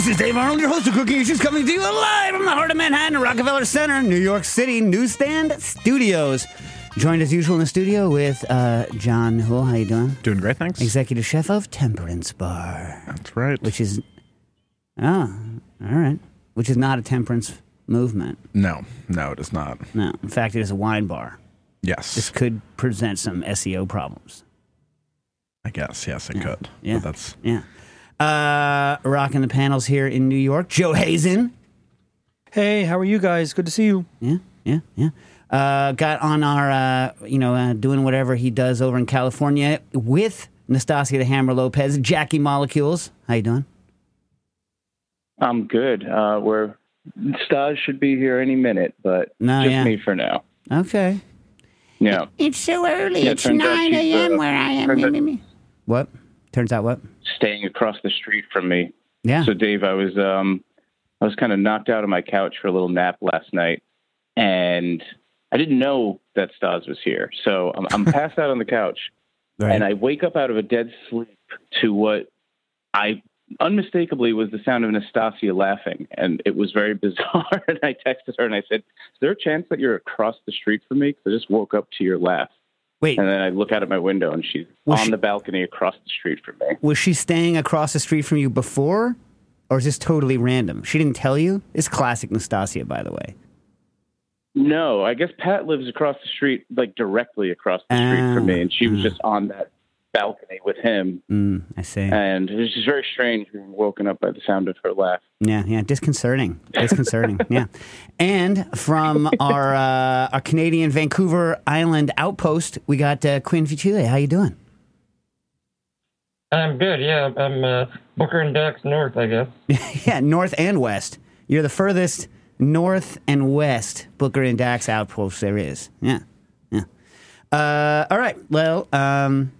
This is Dave Arnold, your host of Cooking Issues, coming to you live from the heart of Manhattan, Rockefeller Center, New York City Newsstand Studios. Joined as usual in the studio with uh, John Hull. How you doing? Doing great, thanks. Executive chef of Temperance Bar, That's right. which is oh, all right, which is not a temperance movement. no, no, it is not. No, in fact, it is a wine bar. Yes, This could present some SEO problems. I guess. Yes, it could. Yeah. But that's Yeah. Uh, rocking the panels here in New York, Joe Hazen. Hey, how are you guys? Good to see you. Yeah, yeah, yeah. Uh, got on our, uh, you know, uh, doing whatever he does over in California with Nastasia the Hammer Lopez, Jackie Molecules. How you doing? I'm good. Uh, we're Stas should be here any minute, but No, just yeah. me for now. Okay. Yeah. It's so early. Yeah, turns out she's, uh, turns out- What? Turns out what? Staying across the street from me. Yeah. So Dave, I was um I was kind of knocked out of my couch for a little nap last night, and I didn't know that Stas was here. So I'm, I'm passed out on the couch, Right. and I wake up out of a dead sleep to what I unmistakably was the sound of Nastasia laughing, and it was very bizarre. and I texted her and I said, "Is there a chance that you're across the street from me? Because I just woke up to your laugh." Wait, And then I look out of my window, and she's Was on she- the balcony across the street from me. was she staying across the street from you before, or is this totally random? She didn't tell you. It's classic Nastasia, by the way. No, I guess Pat lives across the street, like directly across the street from me, and she was Ah. just on that balcony with him, Mm, I see. and it was just very strange being woken up by the sound of her laugh. Yeah, yeah, disconcerting, disconcerting. yeah, and from our uh, our Canadian Vancouver Island outpost, we got uh, Quinn Fuchile. How you doing? I'm good. Yeah, I'm uh, Booker and Dax North, I guess. yeah, north and west. You're the furthest north and west Booker and Dax outpost there is. Yeah, yeah. Uh, all right. Well, um,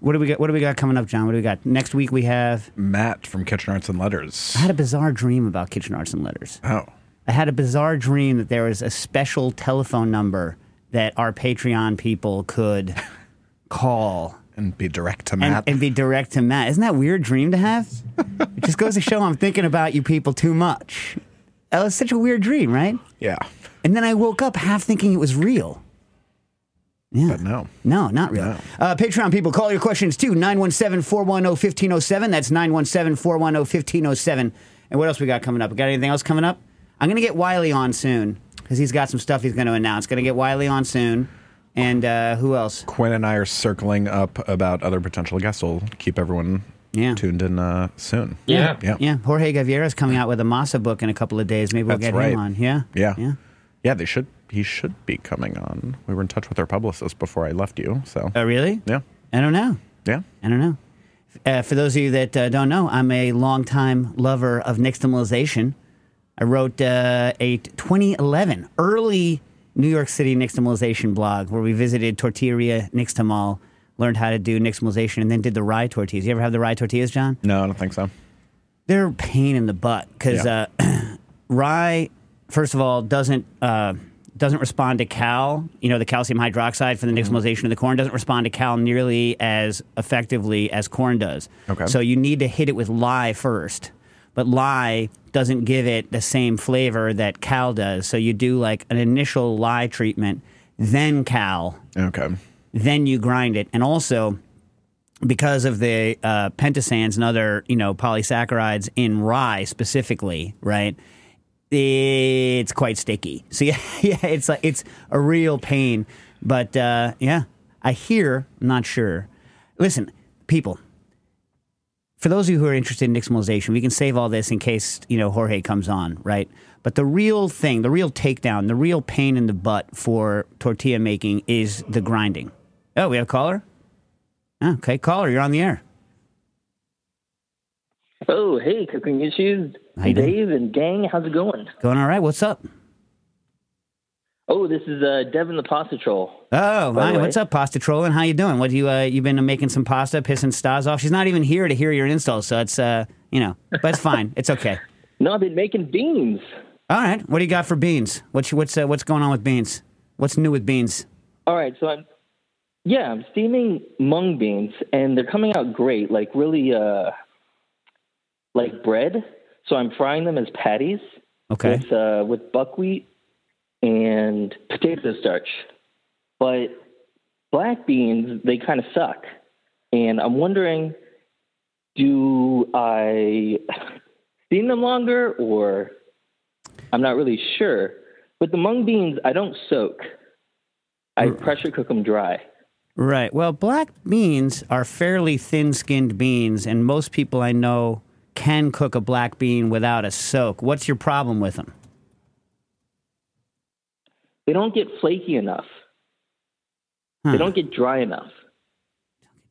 what do we got? What do we got coming up, John? What do we got next week? We have. Matt from Kitchen Arts and Letters. I had a bizarre dream about Kitchen Arts and Letters. Oh, I had a bizarre dream that there was a special telephone number that our Patreon people could call and be direct to and, Matt. and be direct to Matt. Isn't that a weird dream to have? it just goes to show I'm thinking about you people too much. That was such a weird dream, right? yeah, And then I woke up half thinking it was real. Yeah. but no. No, not really. No. Uh, Patreon people, call your questions too. 917 410 1507. That's 917 410 1507. And what else we got coming up? We got anything else coming up? I'm going to get Wiley on soon because he's got some stuff he's going to announce. Going to get Wiley on soon. And uh, who else? Quinn and I are circling up about other potential guests. We'll keep everyone Yeah. tuned in uh, soon. Yeah. Yeah. Yeah. Jorge Gaviria is coming out with a Masa book in a couple of days. Maybe we'll That's get right. him on. Yeah. Yeah. Yeah. Yeah, they should. He should be coming on. We were in touch with our publicist before I left you. So Oh, really? yeah, I don't know. yeah. I don't know. Uh, for those of you that uh, don't know, I'm a longtime lover of nixtamalization. I wrote uh, a 2011 early New York City nixtamalization blog where we visited Tortilleria Nixtamal, learned how to do nixtamalization, and then did the rye tortillas. You ever have the rye tortillas, John? No, I don't think so. They're a pain in the butt because Yeah. uh, rye, first of all, doesn't uh, doesn't respond to cal. You know, the calcium hydroxide for the Mm-hmm. nixtamalization of the corn doesn't respond to cal nearly as effectively as corn does. Okay. So you need to hit it with lye first, but lye doesn't give it the same flavor that cal does. So you do like an initial lye treatment, then cal, Okay. then you grind it, and also because of the uh, pentosans and other you know polysaccharides in rye specifically, right? It's quite sticky. So yeah, yeah, it's like it's a real pain. But uh, yeah, I hear, I'm not sure. Listen, people. For those of you who are interested in nixtamalization, we can save all this in case you know Jorge comes on, right? But the real thing, the real takedown, the real pain in the butt for tortilla making is the grinding. Oh, we have a caller. Oh, okay, caller, you're on the air. Oh, hey, cooking issues. How? Dave and gang, how's it going? Going all right? What's up? Oh, this is uh, Devin the Pasta Troll. Oh, hi, what's up, pasta trolling? How you doing? What do you uh, you been making some pasta, pissing stars off? She's not even here to hear your install, so it's uh, you know, but it's fine. It's okay. No, I've been making beans. All right, what do you got for beans? What's what's uh, what's going on with beans? What's new with beans? All right, so I'm, yeah, I'm steaming mung beans, and they're coming out great, like really, uh, like bread. So I'm frying them as patties Okay. with uh, with buckwheat and potato starch. But black beans, they kind of suck. And I'm wondering, do I steam them longer or I'm not really sure. With the mung beans, I don't soak. I pressure cook them dry. Right. Well, black beans are fairly thin skinned beans, and most people I know can cook a black bean without a soak. What's your problem with them? They don't get flaky enough. Huh. They don't get dry enough.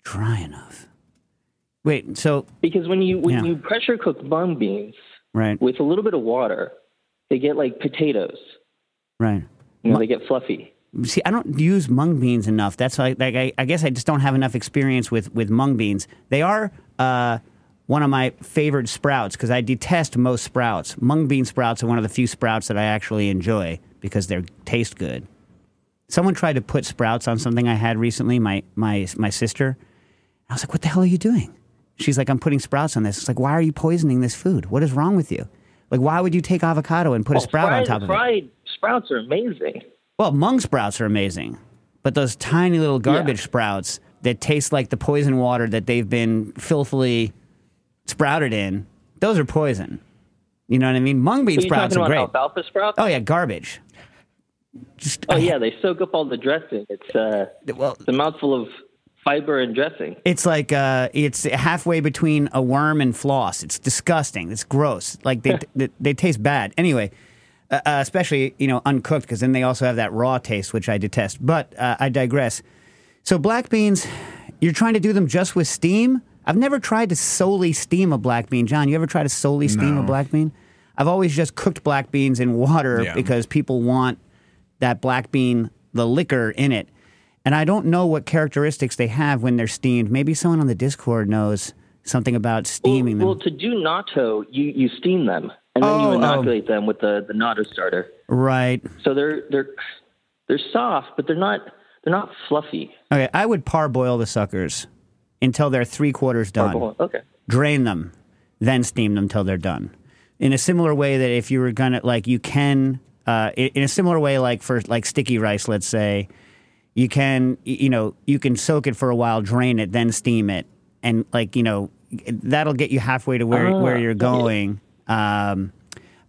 Dry enough. Wait, so, Because when you when Yeah. you pressure cook mung beans right, with a little bit of water, they get like potatoes. right. You know, they get fluffy. See, I don't use mung beans enough. That's why, like, I, I guess I just don't have enough experience with, with mung beans. They are uh, one of my favorite sprouts because I detest most sprouts. Mung bean sprouts are one of the few sprouts that I actually enjoy because they taste good. Someone tried to put sprouts on something I had recently, my, my, my sister. I was like, what the hell are you doing? She's like, I'm putting sprouts on this. It's like, why are you poisoning this food? What is wrong with you? Like, why would you take avocado and put a Oh, sprout fried, on top of it? fried sprouts are amazing. Well, mung sprouts are amazing, but those tiny little garbage sprouts that taste like the poison water that they've been filthily sprouted in, those are poison. You know what I mean? Mung bean you sprouts are great. alfalfa sprouts? Oh yeah, garbage. Just Oh I- yeah, they soak up all the dressing. It's uh, well, it's a mouthful of fiber and dressing. It's like uh, it's halfway between a worm and floss. It's disgusting. It's gross. Like they they, they taste bad. Anyway, uh, uh, especially you know uncooked because then they also have that raw taste, which I detest. But uh, I digress. So black beans, you're trying to do them just with steam. I've never tried to solely steam a black bean. John, you ever tried to solely steam a black bean? I've always just cooked black beans in water Yeah. because people want that black bean, the liquor in it. And I don't know what characteristics they have when they're steamed. Maybe someone on the Discord knows something about steaming well, well, to do natto, you, you steam them and then Oh, you oh. inoculate them with the, the natto starter. Right. So they're they're they're soft, but they're not they're not fluffy. Okay. I would parboil the suckers until they're three quarters done. Okay. Drain them, then steam them till they're done. In a similar way that if you were gonna like, you can. Uh, in a similar way, like for like sticky rice, let's say, you can you know you can soak it for a while, drain it, then steam it, and like you know that'll get you halfway to where Ah, where you're yeah. going. Um,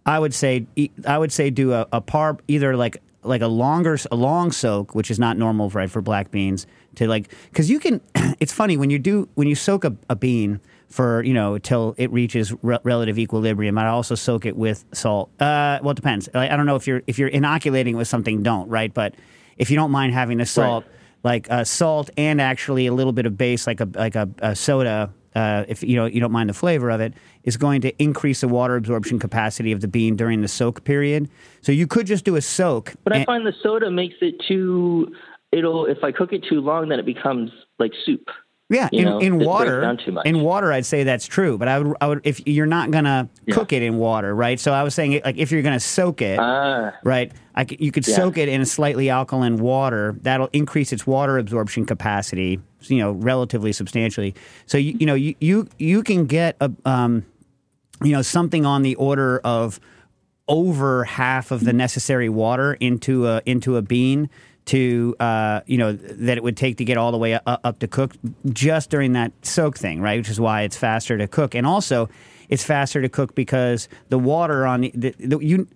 I would say I would say do a, a par either like like a longer a long soak, which is not normal right for black beans to like because you can. it's funny when you do when you soak a, a bean for you know till it reaches re- relative equilibrium. I also soak it with salt. Uh, well, it depends. I, I don't know if you're if you're inoculating it with something, don't right, but if you don't mind having the salt. Like uh, salt and actually a little bit of base, like a like a, a soda, uh, if you know you don't mind the flavor of it, is going to increase the water absorption capacity of the bean during the soak period. So you could just do a soak. But I find the soda makes it too. It'll if I cook it too long, then it becomes like soup. yeah, in, know, in water, down too much. in water, I'd say that's true. But I would, I would, if you're not gonna Yeah. cook it in water, right? So I was saying, like, if you're gonna soak it, Ah, right? I you could Yeah. soak it in a slightly alkaline water. That'll increase its water absorption capacity, you know, relatively substantially. So you, you know, you you you can get a, um, you know, something on the order of over half of the necessary water into a into a bean to uh, you know that it would take to get all the way up, to cook just during that soak thing, right? Which is why it's faster to cook, and also it's faster to cook because the water on the, the, the you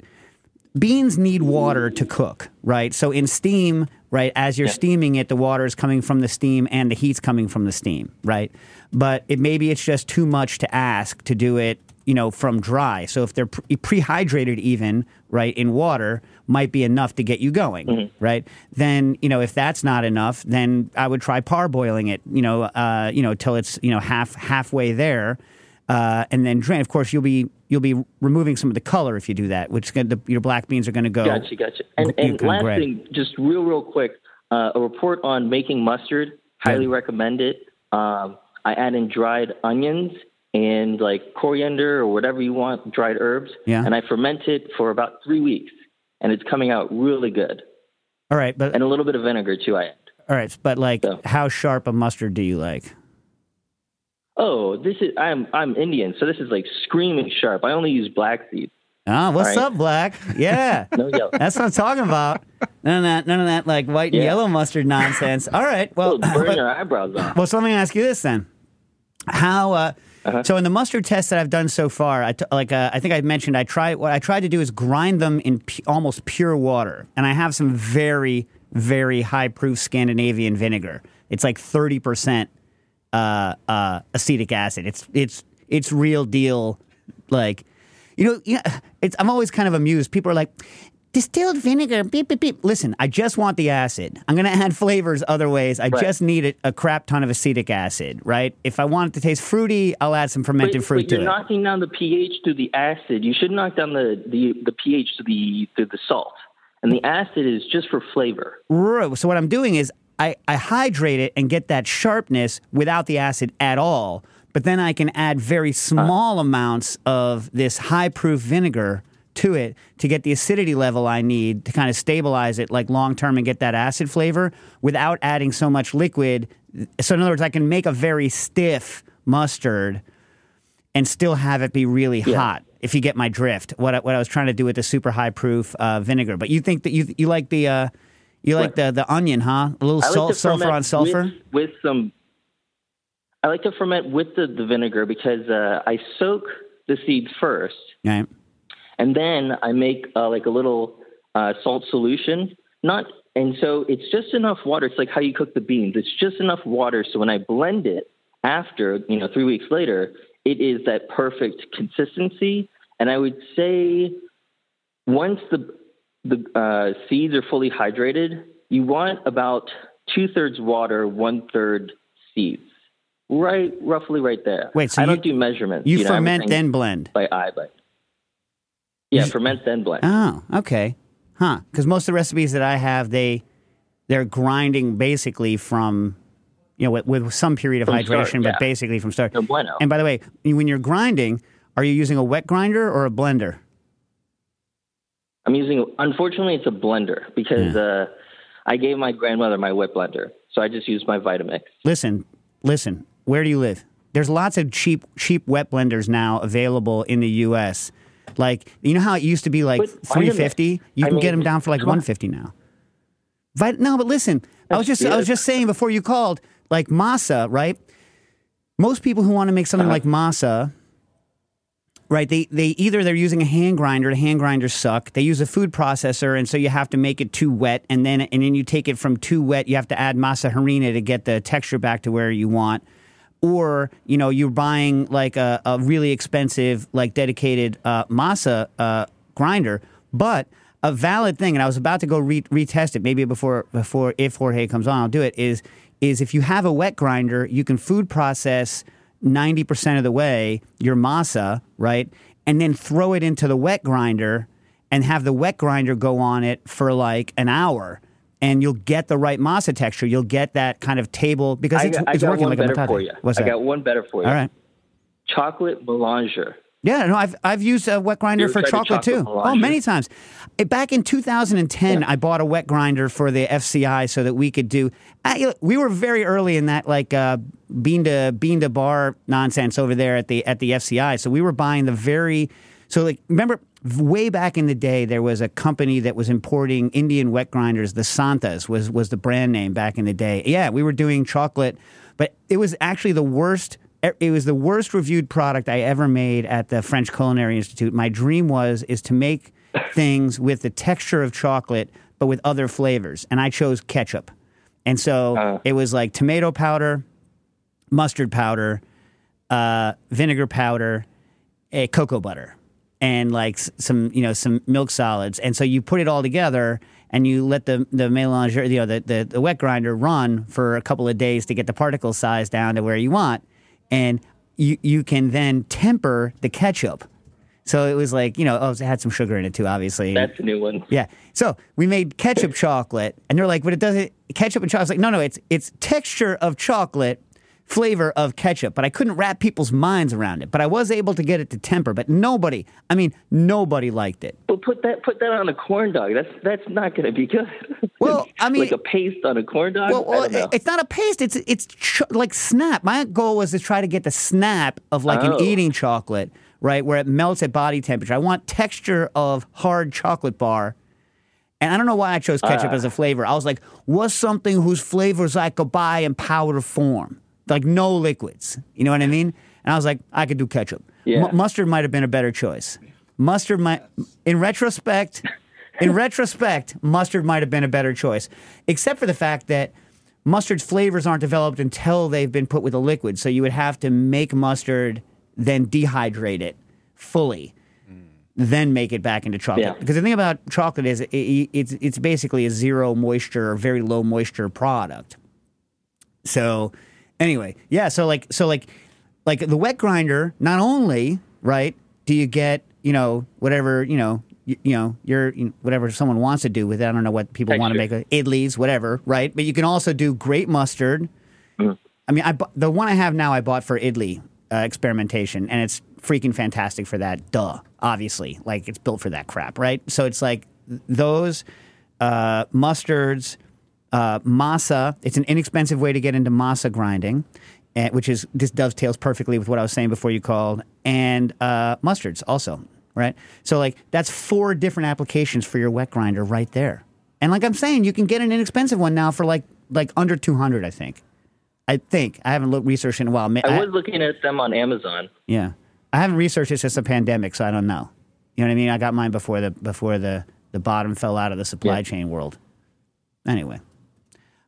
beans need water to cook, right? So in steam, right, as you're steaming it, the water is coming from the steam and the heat's coming from the steam, right? But it maybe it's just too much to ask to do it, you know, from dry. So if they're pre- prehydrated even, right, in water, might be enough to get you going, right? Then, you know, if that's not enough, then I would try parboiling it, you know, uh, you know, till it's, you know, half halfway there uh, and then drain. Of course, you'll be you'll be removing some of the color if you do that, which gonna, the, your black beans are going to go. gotcha, gotcha. And, and last thing, just real, real quick, uh, a report on making mustard. Highly recommend it. Um, I add in dried onions and like coriander or whatever you want, dried herbs. Yeah. And I ferment it for about three weeks, and it's coming out really good. All right, but And a little bit of vinegar too. I add. all right, but like, So- how sharp a mustard do you like? oh, this is I'm I'm Indian, so this is like screaming sharp. I only use black seed. Oh, what's right. up, Black? Yeah. No yellow. That's what I'm talking about. None of that, none of that like white and yellow mustard nonsense. All right. Well, burn but- your eyebrows off. well, so let me ask you this then: How? Uh, Uh-huh. So in the mustard tests that I've done so far, I t- like uh, I think I mentioned I tried what I tried to do is grind them in pu- almost pure water, and I have some very very high proof Scandinavian vinegar. It's like thirty percent uh, uh, acetic acid. It's it's it's real deal. Like you know, yeah. It's I'm always kind of amused. People are like. Distilled vinegar, beep, beep, beep. Listen, I just want the acid. I'm going to add flavors other ways. I Right. just need a, a crap ton of acetic acid, right? If I want it to taste fruity, I'll add some fermented But, fruit but to you're it. knocking down the pH to the acid. You should knock down the, the, the pH to the through the salt. And the acid is just for flavor. Right. So what I'm doing is I, I hydrate it and get that sharpness without the acid at all. But then I can add very uh. small amounts of this high proof vinegar to it to get the acidity level I need to kind of stabilize it like long term and get that acid flavor without adding so much liquid. So in other words, I can make a very stiff mustard and still have it be really Yeah. hot. If you get my drift, what I, what I was trying to do with the super high proof uh, vinegar. But you think that you you like the uh, you like the the onion, huh? A little like sulfur on sulfur. with, with some. I like to ferment with the, the vinegar because uh, I soak the seeds first, Right. And then I make uh, like a little uh, salt solution. Not and so it's just enough water. It's like how you cook the beans. It's just enough water so when I blend it after, you know, three weeks later, it is that perfect consistency. And I would say once the the uh, seeds are fully hydrated, you want about two thirds water, one third seeds. Right, roughly right there. Wait, so I you- don't do measurements. You know, ferment then blend. by eye, but yeah, ferment then blend. Oh, okay, huh? Because most of the recipes that I have, they they're grinding basically from you know with, with some period of From hydration, start, but basically from start. No bueno. And by the way, when you're grinding, are you using a wet grinder or a blender? I'm using. Unfortunately, it's a blender because uh, I gave my grandmother my wet blender, so I just use my Vitamix. Listen, listen. Where do you live? There's lots of cheap cheap wet blenders now available in the U.S. Like you know how it used to be like But three fifty. You I can get them down for like one fifty now. Vit- no, but listen, I was That's just I was just saying before you called, like masa, right? Most people who want to make something Uh-huh. like masa, right? They they either they're using a hand grinder, the hand grinders suck. They use a food processor, and so you have to make it too wet, and then and then you take it from too wet. You have to add masa harina to get the texture back to where you want. Or you know you're buying like a, a really expensive like dedicated uh, masa uh, grinder, but a valid thing, and I was about to go re- retest it maybe before before if Jorge comes on, I'll do it. Is is if you have a wet grinder, you can food process 90% of the way your masa, right? And then throw it into the wet grinder and have the wet grinder go on it for like an hour. And you'll get the right masa texture. You'll get that kind of table because it's, got, it's working one like a better for you. What's I got one better for you. All right. Chocolate melanger. Yeah, no, I've I've used a wet grinder for the chocolate, too. chocolate Oh, many times. Back in 2010, I bought a wet grinder for the FCI so that we could do. I, we were very early in that like uh, bean to bean to bar nonsense over there at the at the FCI. So we were buying the very. So like remember way back in the day there was a company that was importing Indian wet grinders. The Santhas was was the brand name back in the day. Yeah, we were doing chocolate, but it was actually the worst it was the worst reviewed product I ever made at the French Culinary Institute. My dream was is to make things with the texture of chocolate but with other flavors, and I chose ketchup. And so Uh. it was like tomato powder, mustard powder, uh, vinegar powder, a cocoa butter, and like some you know some milk solids. And so you put it all together and you let the the melange, you know, the, the the wet grinder run for a couple of days to get the particle size down to where you want, and you you can then temper the ketchup. So it was like you know, oh, it had some sugar in it too, obviously. That's a new one. Yeah. So we made ketchup chocolate, and they're like, but it doesn't ketchup and chocolate. Like, no, no, it's it's texture of chocolate, flavor of ketchup. But I couldn't wrap people's minds around it. But I was able to get it to temper. But nobody, I mean, nobody liked it. But put that put that on a corn dog. That's that's not going to be good. Well, I mean, like a paste on a corn dog. Well, well it's not a paste. It's it's ch- like snap. My goal was to try to get the snap of like an Oh. eating chocolate, right, where it melts at body temperature. I want texture of hard chocolate bar. And I don't know why I chose ketchup Ah. as a flavor. I was like, what's something whose flavors I could buy in powder form, like no liquids. You know what I mean? And I was like, I could do ketchup. Yeah. M- mustard might have been a better choice. Mustard might, in retrospect, in retrospect, mustard might have been a better choice, except for the fact that mustard's flavors aren't developed until they've been put with a liquid. So you would have to make mustard, then dehydrate it fully, mm. then make it back into chocolate. Yeah. Because the thing about chocolate is it, it's it's basically a zero moisture or very low moisture product. So anyway, yeah. So like so like like the wet grinder. Not only right do you get you know whatever you know you, you know your you know, whatever someone wants to do with it. I don't know what people want to make idlis, whatever. Right, but you can also do great mustard. I mean, I the one I have now I bought for idli uh, experimentation, and it's freaking fantastic for that. Duh, obviously, like it's built for that crap, right? So it's like those uh, mustards, uh, masa. It's an inexpensive way to get into masa grinding, eh, which is this dovetails perfectly with what I was saying before you called, and uh, mustards also, right? So like that's four different applications for your wet grinder right there. And like I'm saying, you can get an inexpensive one now for like like under two hundred, I think. I think I haven't looked researched in a while. I I- was looking at them on Amazon. yeah, I haven't researched it since the pandemic, so I don't know. You know what I mean? I got mine before the before the the bottom fell out of the supply Yeah. chain world. Anyway,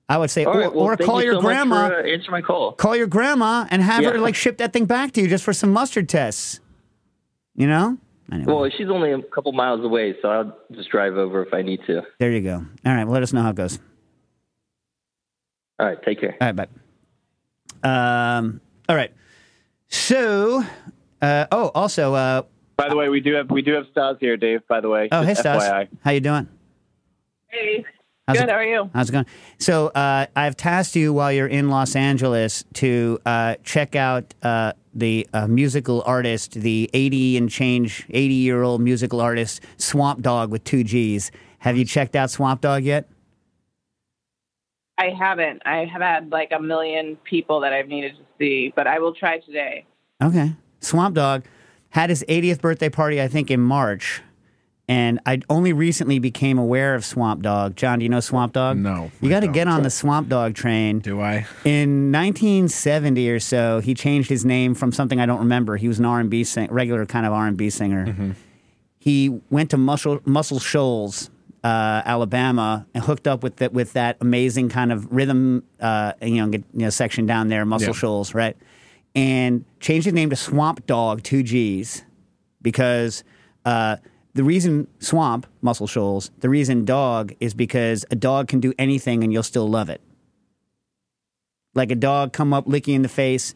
I would say, All or, right, well, or call you your so grandma, Much for, uh, answer my call. call your grandma, and have her like ship that thing back to you just for some mustard tests. You know? Anyway, Well, she's only a couple miles away, so I'll just drive over if I need to. there you go. All right, well, let us know how it goes. All right, take care. All right, bye. Um, all right. So, uh, oh, also, uh, By the way, we do have we do have Stas here, Dave. By the way, oh, hey, Stas, FYI. how you doing? Hey, How's good. it- How are you? How's it going? So uh, I've tasked you while you're in Los Angeles to uh, check out uh, the uh, musical artist, the 80 and change, 80 year old musical artist Swamp Dogg with two G's. Have you checked out Swamp Dogg yet? I haven't. I have had like a million people that I've needed to see, but I will try today. Okay. Swamp Dogg had his 80th birthday party, I think, in March. And I only recently became aware of Swamp Dogg. John, do you know Swamp Dogg? No, You got to get on the Swamp Dogg train. Do I? In 1970 or so, he changed his name from something I don't remember. He was an R&B sing- regular kind of R&B singer. He went to Muscle, Muscle Shoals, uh, Alabama, and hooked up with that with that amazing kind of rhythm, uh, you know, get- you know, section down there, Muscle Yeah. Shoals, right? And changed his name to Swamp Dogg, two G's, because uh, the reason Swamp Muscle Shoals, the reason Dog is because a dog can do anything and you'll still love it like a dog come up, lick you in the face,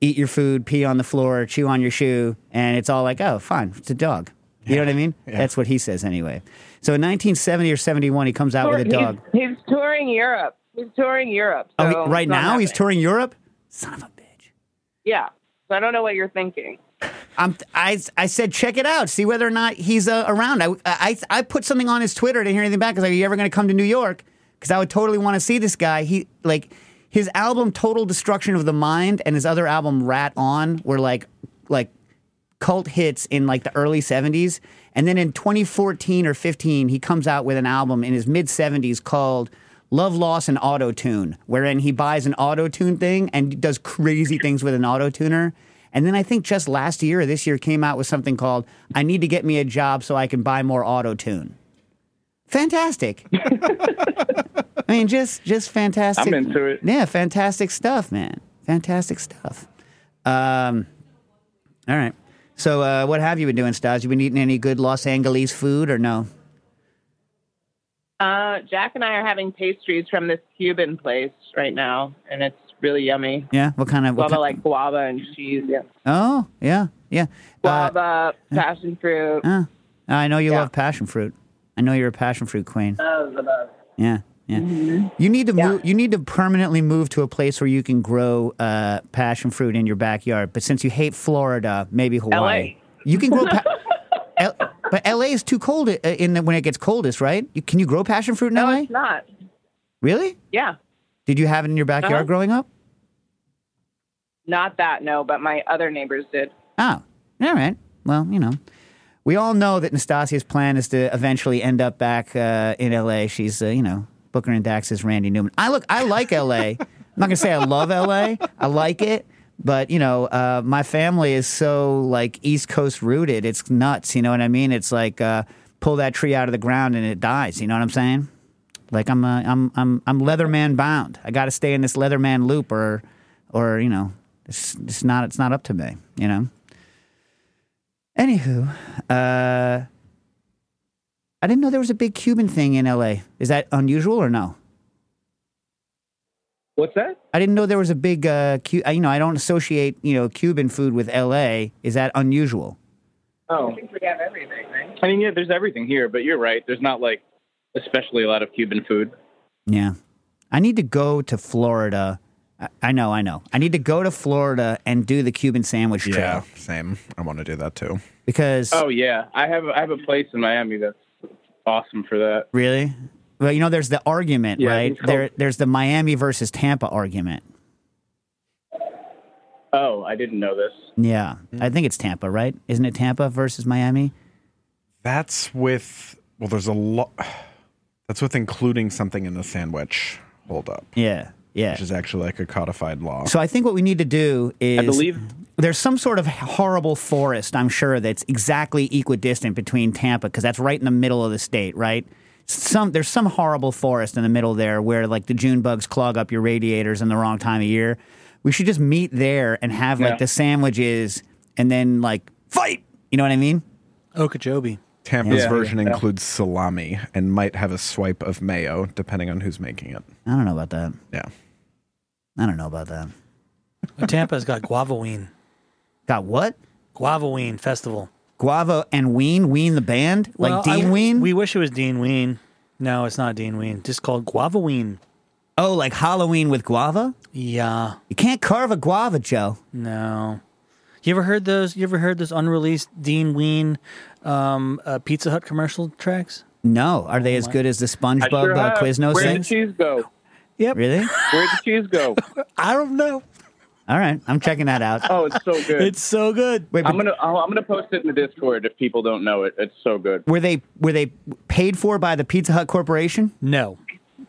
eat your food, pee on the floor, chew on your shoe, and it's all like, oh, fine, it's a dog. You know what I mean? That's what he says anyway. So in 1970 or 71, he comes out with a dog. He's, touring Europe. He's touring Europe. Oh, he- right it's not now he's touring Europe. Son of a bitch. Yeah. So I don't know what you're thinking. I'm, I, I said check it out, see whether or not he's uh, around. I, I, I put something on his Twitter. Didn't hear anything back. I was like, are you ever going to come to New York? Because I would totally want to see this guy. He like his album Total Destruction of the Mind and his other album Rat On were like like cult hits in like the early 70s. And then in 2014 or 15, he comes out with an album in his mid 70s called Love, Loss, and Auto Tune, wherein he buys an auto tune thing and does crazy things with an auto tuner. And then I think just last year or this year came out with something called I Need to Get Me a Job So I Can Buy More Auto Tune. Fantastic. I mean, just just fantastic. I'm into it. Yeah, fantastic stuff, man. Fantastic stuff. Um, all right. So, uh, what have you been doing, Stas? You been eating any good Los Angeles food or no? Uh, Jack and I are having pastries from this Cuban place right now, and it's really yummy. Yeah. What kind of? What Guava, kind, like guava and cheese. Yeah. oh, yeah, yeah. Uh, Guava, passion fruit. uh, I know you Yeah. love passion fruit. I know you're a passion fruit queen. Love the best. Yeah, yeah. You need to move. You need to permanently move to a place where you can grow uh, passion fruit in your backyard. But since you hate Florida, maybe Hawaii. LA. You can grow. Pa- L- But LA is too cold uh, in the, when it gets coldest, right? You, can you grow passion fruit in No, LA? it's not. Really? Yeah. Did you have it in your backyard Uh-huh. growing up? Not that, no, but my other neighbors did. Oh, all right. Well, you know, we all know that Nastasia's plan is to eventually end up back uh, in LA. She's, uh, you know, Booker and Dax's Randy Newman. I look, I like LA. I'm not gonna say I love LA. I like it, but you know, uh, my family is so like East Coast rooted. It's nuts. You know what I mean? It's like uh, pull that tree out of the ground and it dies. You know what I'm saying? Like I'm, uh, I'm, I'm, I'm Leatherman bound. I got to stay in this Leatherman loop, or, or you know, it's, it's not, it's not up to me. You know. Anywho, uh, I didn't know there was a big Cuban thing in LA. Is that unusual or no? What's that? I didn't know there was a big, uh, Cu- you know, I don't associate, you know, Cuban food with LA. Is that unusual? Oh, I think we have everything, right? I mean, yeah, there's everything here, but you're right. There's not like, especially a lot of Cuban food. Yeah. I need to go to Florida. I, I know, I know. I need to go to Florida and do the Cuban sandwich Yeah, same. I want to do that too. because Oh yeah, I have I have a place in Miami that's awesome for that. really, well, you know, there's the argument, Yeah, right? called- There, there's the Miami versus Tampa argument. Oh, I didn't know this. Yeah, I think it's Tampa, right? Isn't it Tampa versus Miami? That's with well, there's a lot. That's with including something in the sandwich. Hold up, Yeah, yeah. which is actually like a codified law. So I think what we need to do is I believe there's some sort of horrible forest, I'm sure, that's exactly equidistant between Tampa because that's right in the middle of the state, right? Some there's some horrible forest in the middle there where like the June bugs clog up your radiators in the wrong time of year. We should just meet there and have like Yeah. the sandwiches and then like fight. You know what I mean? Okeechobee. Tampa's Yeah, version yeah. includes salami and might have a swipe of mayo, depending on who's making it. I don't know about that. Yeah. I don't know about that. Tampa's got Guavaween. Got what? Guavaween Festival. Guava and Ween, Ween the band, like Well, Dean I- Ween. We wish it was Dean Ween. No, it's not Dean Ween. Just called Guavaween. oh, like Halloween with guava. Yeah. You can't carve a guava, Joe. No. You ever heard those? You ever heard those unreleased Dean Ween um, uh, Pizza Hut commercial tracks? No, are they as good as the SpongeBob sure uh. Quiznos Where'd the cheese go? Yep. Really? Where'd the cheese go? I don't know. All right, I'm checking that out. Oh, it's so good. It's so good. Wait, I'm gonna I'll, I'm gonna post it in the Discord if people don't know it. It's so good. were they were they paid for by the Pizza Hut Corporation? No.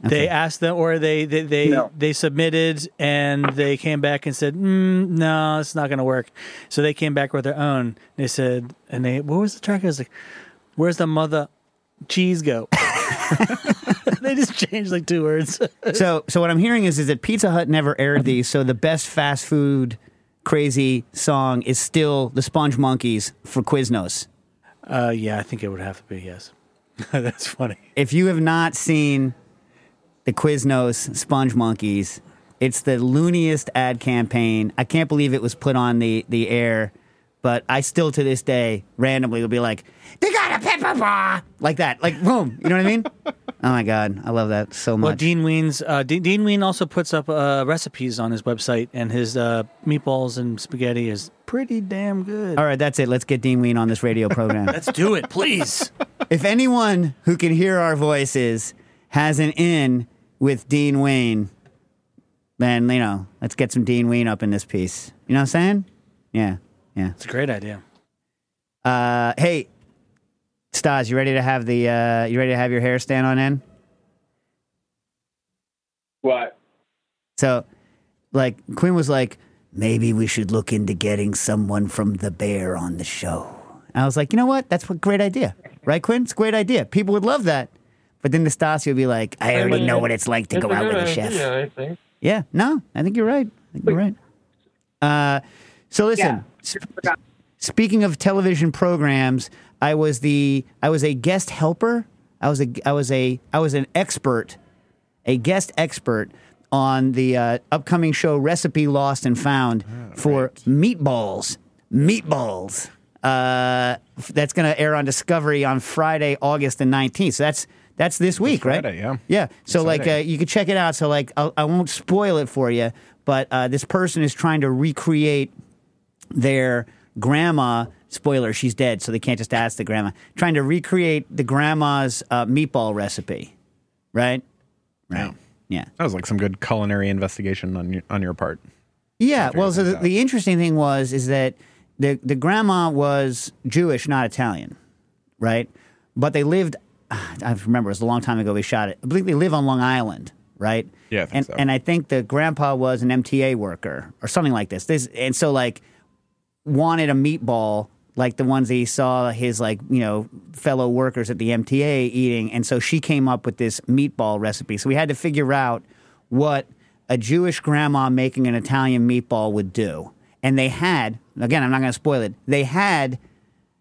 They asked them, or they they they, No. they submitted, and they came back and said, mm, "No, it's not going to work." So they came back with their own. They said, and they what was the track? It was like, "Where's the mother cheese go?" they just changed like two words. So, so what I'm hearing is is that Pizza Hut never aired these. So the best fast food crazy song is still the Sponge Monkeys for Quiznos. uh, yeah, I think it would have to be yes. That's funny. If you have not seen the Quiznos Sponge Monkeys, it's the looniest ad campaign. I can't believe it was put on the the air, but I still to this day randomly will be like, "They got a pepper bar," like that, like boom. You know what I mean? oh my god, I love that so much. Well, Dean Ween's uh, De- Dean Ween also puts up uh, recipes on his website, and his uh, meatballs and spaghetti is pretty damn good. All right, that's it. Let's get Dean Ween on this radio program. Let's do it, please. if anyone who can hear our voices has an in with Dean Ween, then you know, let's get some Dean Ween up in this piece. You know what I'm saying? Yeah, yeah. It's a great idea. Uh, hey, Stas, you ready to have the uh, you ready to have your hair stand on end? What? So, like Quinn was like, maybe we should look into getting someone from the Bear on the show. I was like, you know what? That's a great idea, right, Quinn? It's a great idea. People would love that. But then Nastasia would be like, I already mean, know what it's like to It's go out with a chef. idea, I think. Yeah, no, I think you're right. I think you're right. Uh, so listen, sp- speaking of television programs, I was the I was a guest helper. I was a I was a I was an expert, a guest expert on the uh, upcoming show Recipe Lost and Found for meatballs. Meatballs. Uh, f- that's going to air on Discovery on Friday, August the nineteenth. So that's that's this week, right? Yeah. Yeah. So like uh, you can check it out. So like I'll, I won't spoil it for you, but uh, this person is trying to recreate their grandma Spoiler: she's dead, so they can't just ask the grandma. Trying to recreate the grandma's uh, meatball recipe, right? Right. Yeah. That was like some good culinary investigation on your, on your part. Yeah. Well, so the, the interesting thing was is that the the grandma was Jewish, not Italian, right? But they lived. I remember it was a long time ago. We shot it. I believe they live on Long Island, right? Yeah, and so. and I think the grandpa was an MTA worker or something like this. This and so like wanted a meatball like the ones that he saw his like you know fellow workers at the MTA eating, and so she came up with this meatball recipe. So we had to figure out what a Jewish grandma making an Italian meatball would do, and they had again. I'm not going to spoil it. They had.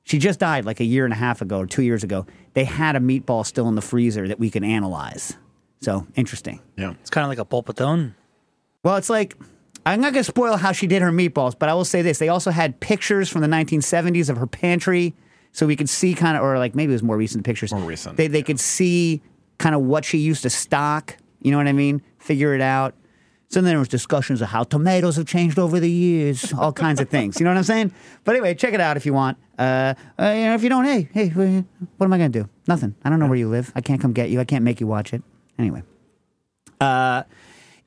She just died like a year and a half ago or two years ago. They had a meatball still in the freezer that we could analyze. So interesting. Yeah. It's kind of like a polpettone. Well, it's like I'm not going to spoil how she did her meatballs, but I will say this: they also had pictures from the 1970s of her pantry, so we could see kind of, or like maybe it was more recent pictures. More recent, They they could see kind of what she used to stock. You know what I mean? Figure it out. So then there was discussions of how tomatoes have changed over the years, all kinds of things. You know what I'm saying? But anyway, check it out if you want. Uh, uh, you know, if you don't, hey, hey, what am I going to do? Nothing. I don't know where you live. I can't come get you. I can't make you watch it. Anyway. Uh,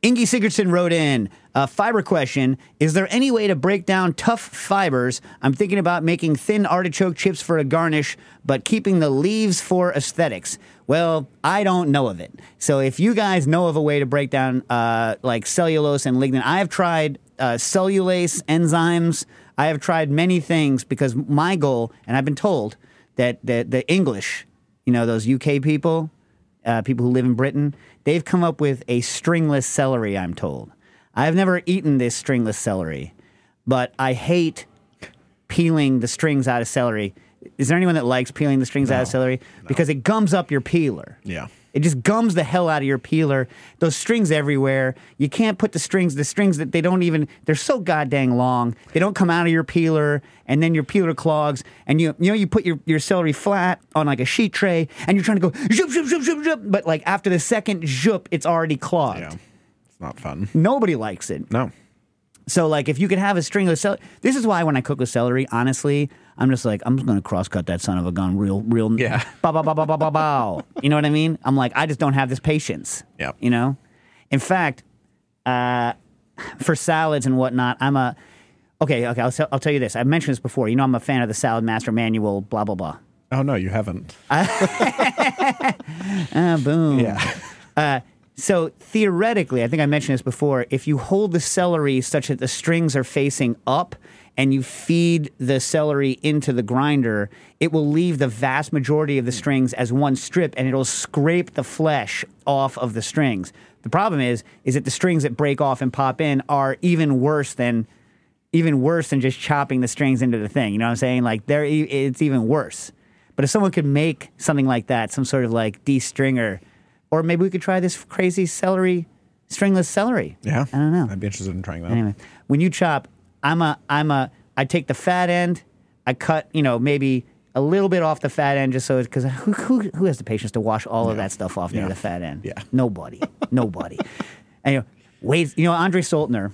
Ingy Sigurdsson wrote in a fiber question Is there any way to break down tough fibers? I'm thinking about making thin artichoke chips for a garnish, but keeping the leaves for aesthetics. Well, I don't know of it. So if you guys know of a way to break down uh, like cellulose and lignin, I have tried uh, cellulase enzymes. I have tried many things because my goal, and I've been told that the, the English, you know, those UK people, uh, people who live in Britain, they've come up with a stringless celery, I'm told. I've never eaten this stringless celery, but I hate peeling the strings out of celery. Is there anyone that likes peeling the strings out of celery? Because it gums up your peeler. Yeah. It just gums the hell out of your peeler. Those strings everywhere. You can't put the strings, the strings that they don't even, they're so goddamn long. They don't come out of your peeler and then your peeler clogs. And you, you know, you put your, your celery flat on like a sheet tray and you're trying to go zhup, zhup, zhup, zhup, zhup. But like after the second zhup, it's already clogged. Yeah. It's not fun. Nobody likes it. No. So like if you could have a string of celery, this is why when I cook with celery, honestly, I'm just like I'm just gonna cross cut that son of a gun real, real. Yeah. Bow, bow, bow, bow, bow, bow, bow. You know what I mean? I'm like I just don't have this patience. Yep. You know, in fact, uh, for salads and whatnot, I'm a okay. Okay, I'll, tell- I'll tell you this. I've mentioned this before. You know, I'm a fan of the Salad Master Manual. Blah blah blah. Oh no, you haven't. Ah, boom. Yeah. Uh, so theoretically, I think I mentioned this before. If you hold the celery such that the strings are facing up and you feed the celery into the grinder, it will leave the vast majority of the strings as one strip, and it'll scrape the flesh off of the strings. The problem is, is that the strings that break off and pop in are even worse than even worse than just chopping the strings into the thing. You know what I'm saying? Like they're e- it's even worse. But if someone could make something like that, some sort of like de-stringer, or maybe we could try this crazy celery, stringless celery. Yeah. I don't know. I'd be interested in trying that. Anyway, when you chop, I'm a I'm a I take the fat end, I cut you know maybe a little bit off the fat end just so because who, who who has the patience to wash all of that stuff off near the fat end? Yeah. nobody, nobody. And you know, wait, you know Andre Soltner,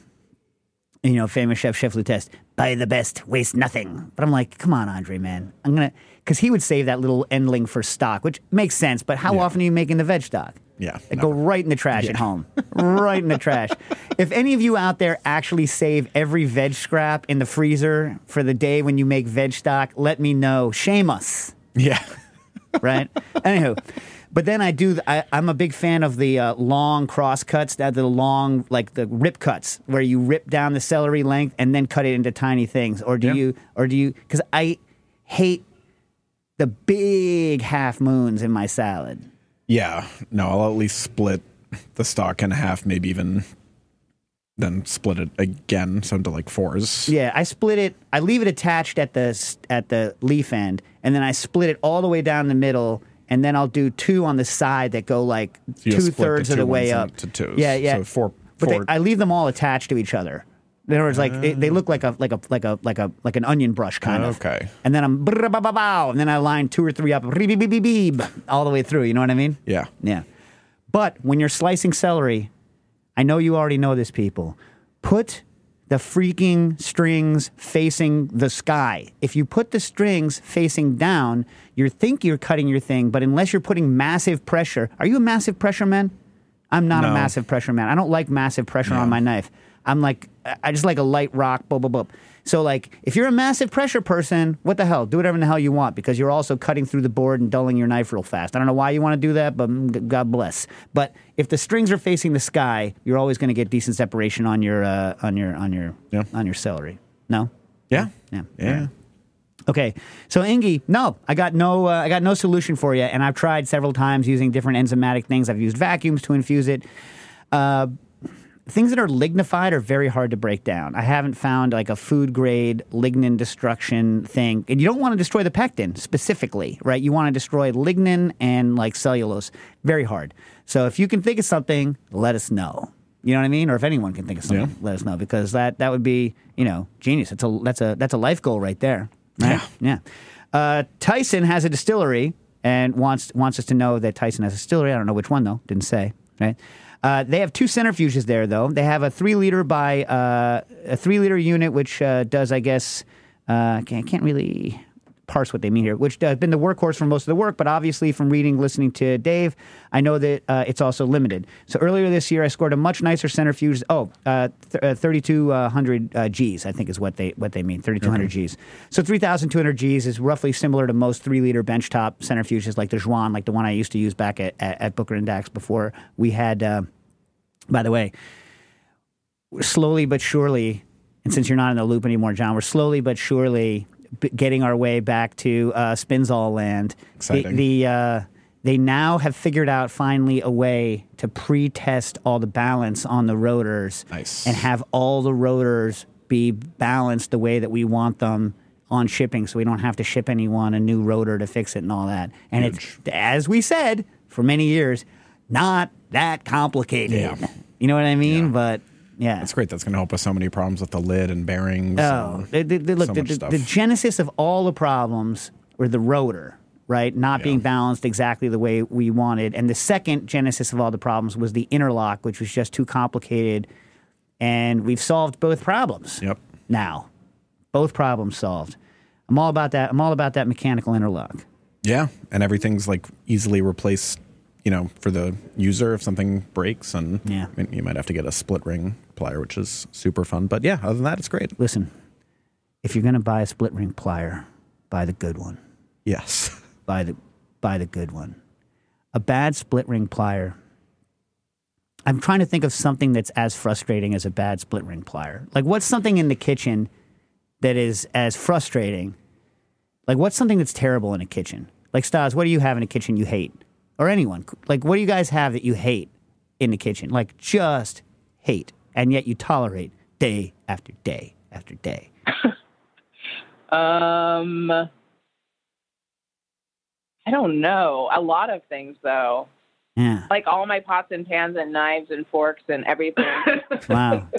you know famous chef Chef Lutest, buy the best, waste nothing. But I'm like, come on, Andre, man, I'm gonna because he would save that little endling for stock, which makes sense. But how Yeah. often are you making the veg stock? Yeah, It go right in the trash at home. right in the trash. If any of you out there actually save every veg scrap in the freezer for the day when you make veg stock, let me know. Shame us, Yeah. right? Anywho, but then I do. I, I'm a big fan of the uh, long cross cuts, that the long like the rip cuts, where you rip down the celery length and then cut it into tiny things. Or do Yeah. you? Or do you? Because I hate the big half moons in my salad. Yeah. No, I'll at least split the stock in half, maybe even then split it again, so into like fours. Yeah, I split it. I leave it attached at the at the leaf end, and then I split it all the way down the middle, and then I'll do two on the side that go like So two split the thirds of two the way up to twos. Yeah, yeah. So four- But four- They, I leave them all attached to each other. In other words, like they, they ah. look like a like a like a like a like an onion brush kind of. Okay. And then I'm brr, ba, ba, bow, and then I line two or three up all the way through. You know what I mean? Yeah. Yeah. But when you're slicing celery, I know you already know this, people. Put the freaking strings facing the sky. If you put the strings facing down, you think you're cutting your thing, but unless you're putting massive pressure, are you a massive pressure man? I'm not a massive pressure man. I don't like massive pressure No. on my knife. I'm like, I just like a light rock, blah, blah, blah. So, like, if you're a massive pressure person, what the hell? Do whatever the hell you want because you're also cutting through the board and dulling your knife real fast. I don't know why you want to do that, but mm, God bless. But if the strings are facing the sky, you're always going to get decent separation on your uh, on your on your Yeah. on your celery. No, Yeah. yeah, Yeah. Okay, so Ingy, no, I got no, uh, I got no solution for you, and I've tried several times using different enzymatic things. I've used vacuums to infuse it. Uh, things that are lignified are very hard to break down. I haven't found like a food grade lignin destruction thing, and you don't want to destroy the pectin specifically, right? You want to destroy lignin and like cellulose. Very hard. So if you can think of something, let us know. You know what I mean? Or if anyone can think of something, Yeah. let us know because that that would be you know genius. That's a that's a that's a life goal right there. Right? Yeah. Uh, Tyson has a distillery and wants wants us to know that Tyson has a distillery. I don't know which one though. Didn't say. Right. Uh, they have two centrifuges there though. They have a three liter by uh, a three liter unit, which uh, does I guess uh, can't, can't really parse what they mean here, which has been the workhorse for most of the work. But obviously, from reading, listening to Dave, I know that uh, it's also limited. So earlier this year, I scored a much nicer centrifuge. Oh, uh, th- uh, 3,200 uh, Gs, I think is what they what they mean. 3,200 Gs. So 3,200 Gs is roughly similar to most three liter benchtop centrifuges, like the Juan, like the one I used to use back at, at, at Booker and Dax before we had. Uh, by the way, slowly but surely, and since you're not in the loop anymore, John, we're slowly but surely b- getting our way back to uh, Spinzall land. Exciting. The, the uh, they now have figured out finally a way to pre-test all the balance on the rotors Nice. and have all the rotors be balanced the way that we want them on shipping so we don't have to ship anyone a new rotor to fix it and all that and it's as we said for many years not that complicated Yeah. you know what i mean Yeah. but yeah It's great. That's going to help with so many problems with the lid and bearings. Oh, and the, the, the- look, so the, the, the genesis of all the problems were the rotor, right? Not being balanced exactly the way we wanted. And the second genesis of all the problems was the interlock, which was just too complicated. And we've solved both problems Yep. now. Both problems solved. I'm all about that. I'm all about that mechanical interlock. Yeah, and everything's like easily replaced. You know, for the user if something breaks, and Yeah. I mean, you might have to get a split ring plier, which is super fun. But yeah, other than that, it's great. Listen, if you're going to buy a split ring plier, buy the good one. Yes. buy the buy the good one. A bad split ring plier. I'm trying to think of something that's as frustrating as a bad split ring plier. Like what's something in the kitchen that is as frustrating? Like what's something that's terrible in a kitchen? Like Stas, what do you have in a kitchen you hate? Or anyone? Like what do you guys have that you hate in the kitchen? Like just hate and yet you tolerate day after day after day. Um, I don't know. A lot of things, though. Yeah. Like all my pots and pans and knives and forks and everything. Wow.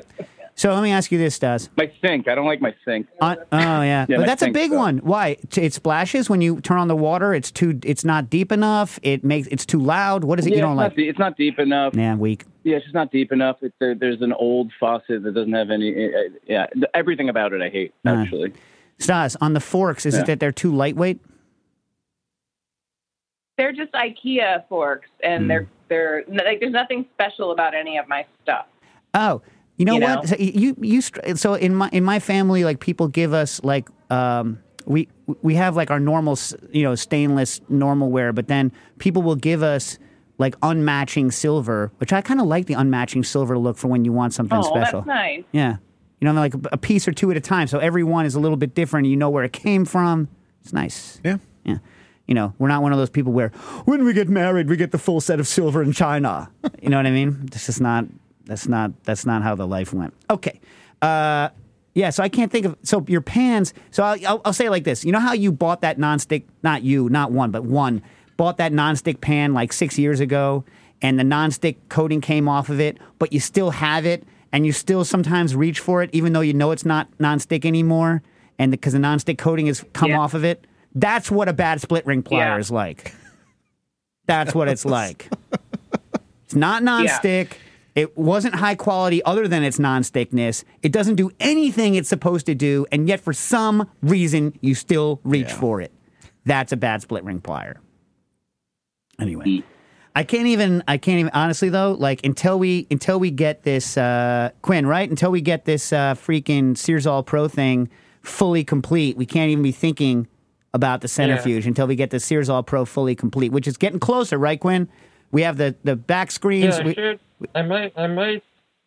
So let me ask you this, Stas. My sink. I don't like my sink. Uh, oh yeah, Yeah, but that's a big sucks. one. Why? It splashes when you turn on the water. It's too. It's not deep enough. It makes. It's too loud. What is it yeah, you don't it's, like? not, it's not deep enough. Yeah, weak. Yeah, it's just not deep enough. It, there, there's an old faucet that doesn't have any. Uh, yeah, everything about it I hate. Uh, Actually, Stas on the forks. Is Yeah. it that they're too lightweight? they're just IKEA forks, and they're they're like there's nothing special about any of my stuff. Oh, you know You what? So you you so in my in my family, like people give us like um we we have like our normal you know stainless normal ware, but then people will give us like unmatching silver, which I kind of like the unmatching silver look for when you want something Oh, special. that's nice. Yeah. You know, like a, a piece or two at a time. So every one is a little bit different. You know where it came from. It's nice. Yeah. Yeah. You know, we're not one of those people where when we get married, we get the full set of silver in China. You know what I mean? This is not, that's not, that's not how the life went. Okay. Uh, yeah, so I can't think of so your pans. So I'll, I'll, I'll say it like this: you know how you bought that nonstick, not you, not one, but one, bought that nonstick pan like six years ago, and the nonstick coating came off of it, but you still have it, and you still sometimes reach for it, even though you know it's not nonstick anymore, and because the, nonstick coating has come Yeah. off of it. That's what a bad split ring plier Yeah. is like. That's what it's like. It's not nonstick. It wasn't high quality other than its non-stickness. It doesn't do anything it's supposed to do, and yet for some reason you still reach Yeah. for it. That's a bad split ring plier. Anyway. I can't even I can't even honestly though, like until we until we get this uh Quinn, right? Until we get this uh freaking Searzall Pro thing fully complete, we can't even be thinking about the centrifuge until we get the Searzall Pro fully complete, which is getting closer, right, Quinn? We have the the back screens. Yeah, we- should. I might. I might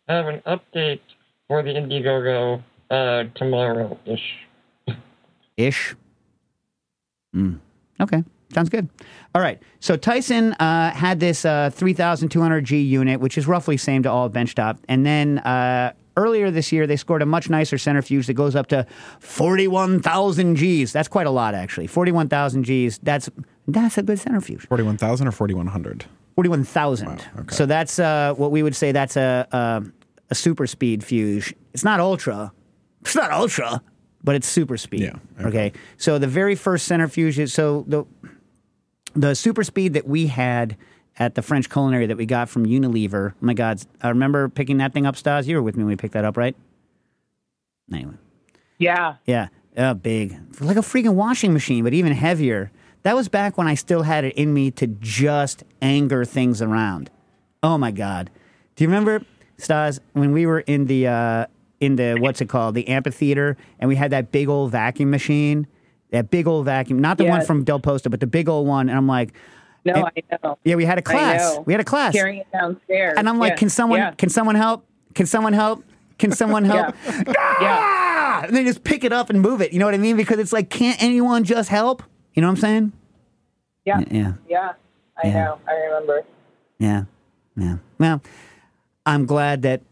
have an update for the Indiegogo uh, tomorrow ish. ish. Mm. Okay, sounds good. All right. So Tyson uh, had this uh, 3200G unit, which is roughly same to all benchtop, and then uh, earlier this year they scored a much nicer centrifuge that goes up to 41,000 Gs. That's quite a lot, actually. 41,000 Gs. That's that's a good centrifuge. 41,000 or 4,100? 41,000. Wow, okay. So that's uh, what we would say that's a, a a super speed fuse. It's not ultra. It's not ultra, but it's super speed. Yeah, Okay. okay. So the very first centrifuge is so the the super speed that we had at the French culinary that we got from Unilever. Oh my God, I remember picking that thing up, Stas. You were with me when we picked that up, right? Anyway. Yeah. Yeah, uh, big, like a freaking washing machine, but even heavier. That was back when I still had it in me to just anger things around. Oh my god! Do you remember, Stas, when we were in the uh, in the what's it called, the amphitheater, and we had that big old vacuum machine, that big old vacuum, not the one from Del Posto, but the big old one, and I'm like, No, And- I know. yeah, we had a class, we had a class, Carrying it downstairs. and I'm like, Yeah. can someone, Yeah. can someone help? Can someone help? Can someone help? Yeah. Ah! And then just pick it up and move it. You know what I mean? Because it's like, can't anyone just help? You know what I'm saying? Yeah. Yeah. Yeah. I Yeah. know. I remember. Yeah. Yeah. Well, I'm glad that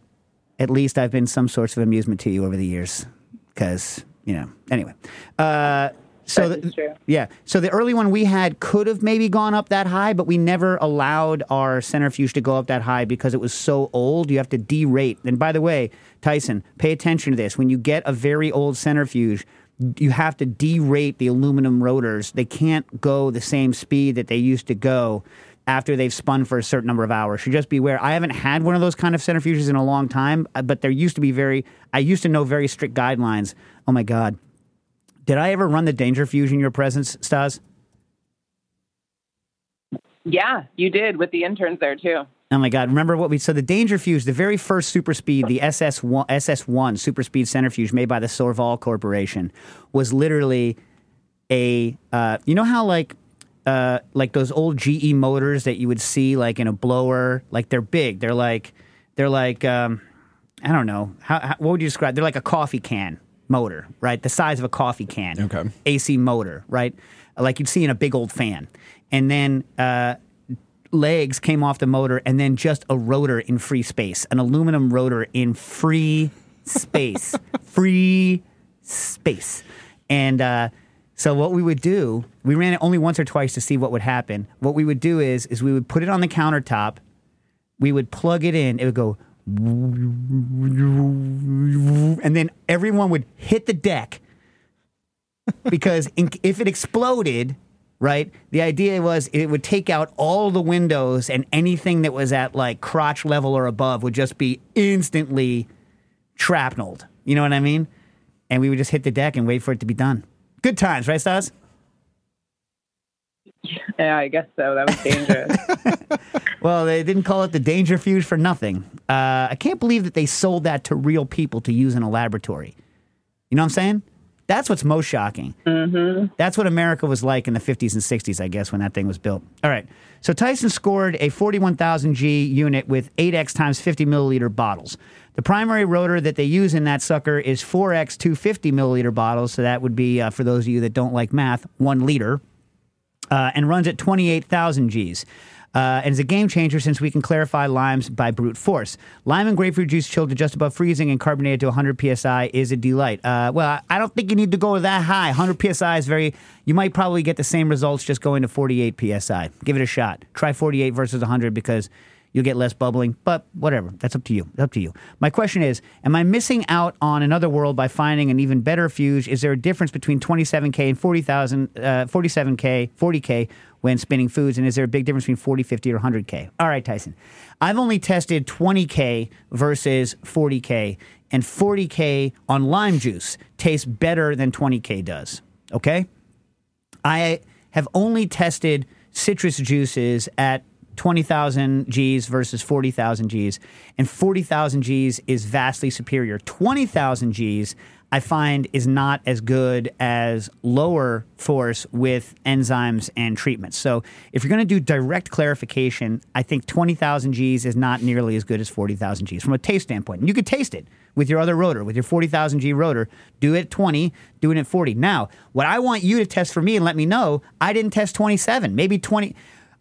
at least I've been some sorts of amusement to you over the years. Because, you know, anyway. Uh, so That the- true. yeah, so the early one we had could have maybe gone up that high, but we never allowed our centrifuge to go up that high because it was so old. You have to derate. And by the way, Tyson, pay attention to this. When you get a very old centrifuge, you have to derate the aluminum rotors. They can't go the same speed that they used to go after they've spun for a certain number of hours. So just beware. I haven't had one of those kind of centrifuges in a long time, uh, but there used to be very, I used to know very strict guidelines. Oh my God. Did I ever run the danger fuse in your presence, Stas? Yeah, you did with the interns there too. Oh my God! Remember what we so the Danger Fuse, the very first super speed, the SS one SS one super speed centrifuge made by the Sorvall Corporation, was literally a uh, you know how like uh, like those old GE motors that you would see like in a blower, like they're big, they're like they're like um, I don't know how, how what would you describe? They're like a coffee can motor, right? The size of a coffee can. Okay. AC motor, right? Like you'd see in a big old fan, and then. Uh, legs came off the motor and then just a rotor in free space, an aluminum rotor in free space, free space. And uh, so what we would do, we ran it only once or twice to see what would happen. What we would do is, is we would put it on the countertop, we would plug it in, it would go, and then everyone would hit the deck because in, if it exploded, right, the idea was it would take out all the windows and anything that was at like crotch level or above would just be instantly shrapnelled. You know what I mean? And we would just hit the deck and wait for it to be done. Good times, right, Stas? Yeah, I guess so. That was dangerous. Well, they didn't call it the danger fuse for nothing. Uh, I can't believe that they sold that to real people to use in a laboratory. You know what I'm saying? That's what's most shocking. Mm-hmm. That's what America was like in the 50s and 60s, I guess, when that thing was built. All right. So Tyson scored a 41,000G unit with 8X times 50 milliliter bottles. The primary rotor that they use in that sucker is 4X 250 milliliter bottles. So that would be, uh, for those of you that don't like math, one liter uh, and runs at 28,000 Gs. Uh, and is a game changer since we can clarify limes by brute force. Lime and grapefruit juice chilled to just above freezing and carbonated to 100 psi is a delight. Uh, well, I- don't think you need to go that high. 100 psi is very. You might probably get the same results just going to 48 psi. Give it a shot. Try 48 versus 100 because You'll get less bubbling, but whatever. That's up to you. Up to you. My question is Am I missing out on another world by finding an even better fuse? Is there a difference between 27K and 40,000, uh, 47K, 40K when spinning foods? And is there a big difference between 40, 50, or 100K? All right, Tyson. I've only tested 20K versus 40K, and 40K on lime juice tastes better than 20K does. Okay? I have only tested citrus juices at 20,000 Gs versus 40,000 Gs, and 40,000 Gs is vastly superior. 20,000 Gs, I find, is not as good as lower force with enzymes and treatments. So, if you're going to do direct clarification, I think 20,000 Gs is not nearly as good as 40,000 Gs from a taste standpoint. And you could taste it with your other rotor, with your 40,000 G rotor. Do it at 20, do it at 40. Now, what I want you to test for me and let me know, I didn't test 27, maybe 20.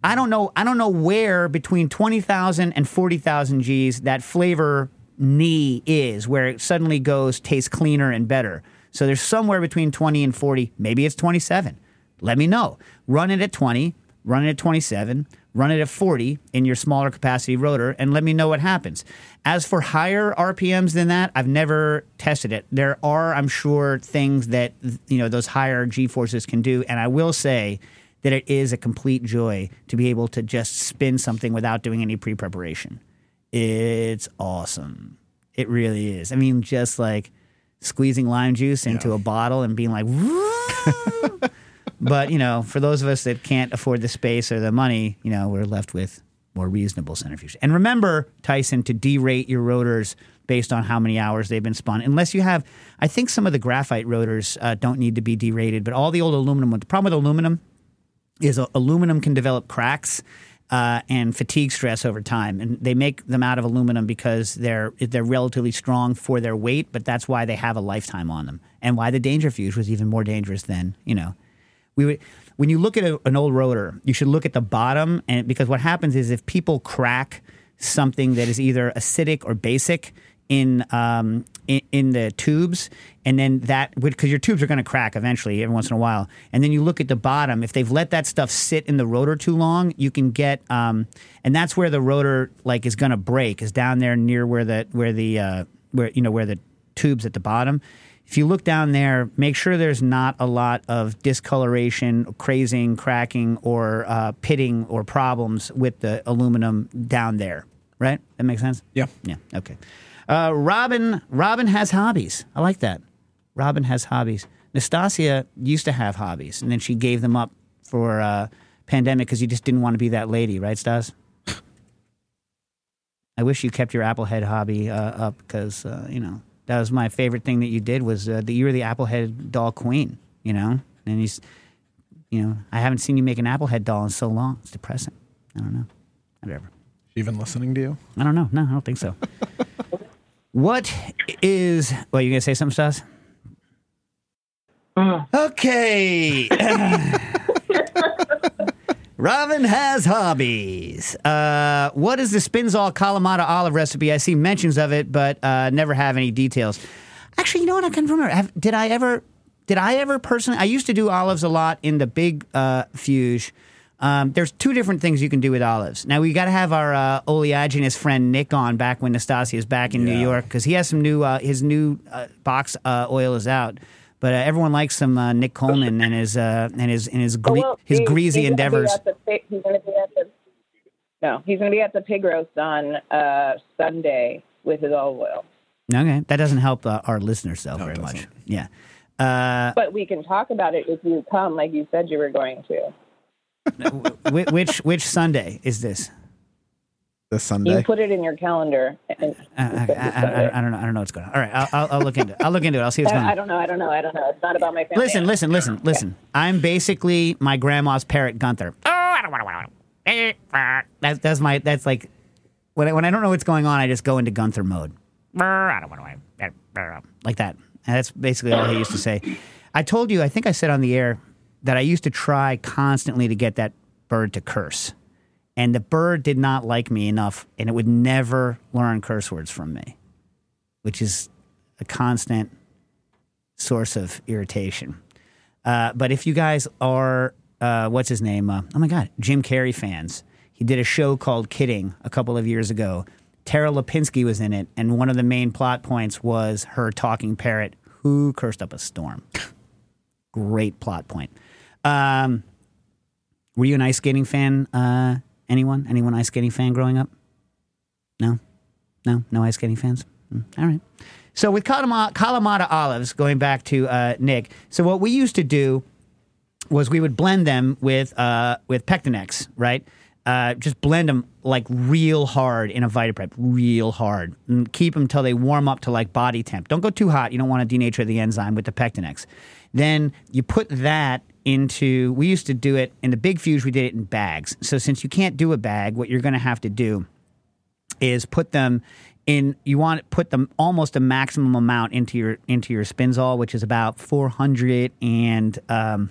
I don't know. I don't know where between 20,000 and 40,000 Gs that flavor knee is, where it suddenly goes tastes cleaner and better. So there's somewhere between 20 and 40. Maybe it's 27. Let me know. Run it at 20, run it at 27, run it at 40 in your smaller capacity rotor, and let me know what happens. As for higher RPMs than that, I've never tested it. There are, I'm sure, things that you know those higher G forces can do, and I will say that it is a complete joy to be able to just spin something without doing any pre preparation. It's awesome. It really is. I mean, just like squeezing lime juice into a bottle and being like, but, you know, for those of us that can't afford the space or the money, you know, we're left with more reasonable centrifuge. And remember, Tyson, to derate your rotors based on how many hours they've been spun. Unless you have, I think some of the graphite rotors uh, don't need to be derated, but all the old aluminum, the problem with aluminum is uh, aluminum can develop cracks uh, and fatigue stress over time, and they make them out of aluminum because they're they're relatively strong for their weight, but that's why they have a lifetime on them, and why the danger fuse was even more dangerous than you know. We would, when you look at a, an old rotor, you should look at the bottom, and because what happens is if people crack something that is either acidic or basic in um, in, in the tubes, and then that because your tubes are going to crack eventually every once in a while, and then you look at the bottom. If they've let that stuff sit in the rotor too long, you can get, um, and that's where the rotor like is going to break is down there near where the where the uh, where you know where the tubes at the bottom. If you look down there, make sure there's not a lot of discoloration, crazing, cracking, or uh, pitting or problems with the aluminum down there. Right? That makes sense. Yeah. Yeah. Okay. Uh, Robin. Robin has hobbies. I like that. Robin has hobbies. Nastasia used to have hobbies, and then she gave them up for uh, pandemic because you just didn't want to be that lady, right, Stas? I wish you kept your Applehead hobby uh, up because uh, you know that was my favorite thing that you did was uh, that you were the Applehead doll queen. You know, and he's, you know, I haven't seen you make an Applehead doll in so long. It's depressing. I don't know. Whatever. Even listening to you? I don't know. No, I don't think so. what is? Well, you gonna say something, Stas? Okay. Robin has hobbies. Uh, what is the Spinzall Kalamata olive recipe? I see mentions of it, but uh, never have any details. Actually, you know what? I can't remember. Have, did I ever? Did I ever personally? I used to do olives a lot in the big uh, fuge. Um, there's two different things you can do with olives. Now we got to have our uh, oleaginous friend Nick on back when Nastasia is back in New York because he has some new. Uh, his new uh, box uh, oil is out. But uh, everyone likes some uh, Nick Coleman and his uh, and his and his gre- Well, his he- greasy he's gonna endeavors. the He's going to be at the no, he's going to be at the pig roast on uh, Sunday with his olive oil. Okay, that doesn't help uh, our listeners though No, very much. Yeah. Uh, But we can talk about it if you come, like you said you were going to. Whi- which which Sunday is this? The Sunday. You put it in your calendar. And Uh, I, I, I, I don't know. I don't know what's going on. All right, I'll, I'll, I'll look into it. I'll look into it. I'll see what's going I, I don't know. I don't know. I don't know. It's not about my family. Listen, listen, listen, listen. I'm basically my grandma's parrot, Gunther. Oh, I don't want to. That's that's my that's like when I, when I don't know what's going on, I just go into Gunther mode. I don't want to. Like that. And that's basically all he used to say. I told you, I think I said on the air that I used to try constantly to get that bird to curse. And the bird did not like me enough, and it would never learn curse words from me, which is a constant source of irritation. Uh, but if you guys are, uh, what's his name? Uh, oh my God, Jim Carrey fans, He did a show called Kidding a couple of years ago. Tara Lipinski was in it, and one of the main plot points was her talking parrot who cursed up a storm. Great plot point. Um, were you an ice skating fan? Uh, anyone? Anyone ice skating fan growing up? No, no, no ice skating fans. Mm, all right. So with Kalamata, Kalamata olives, going back to uh, Nick. So what we used to do was we would blend them with uh, with Pectinex, right? Uh, just blend them like real hard in a Vitaprep, real hard, and keep them till they warm up to like body temp. Don't go too hot. You don't want to denature the enzyme with the Pectinex. Then you put that into. We used to do it in the big fuse. We did it in bags. So since you can't do a bag, what you're going to have to do is put them in you want to put them almost a maximum amount into your into your spinzall which is about 400 and um,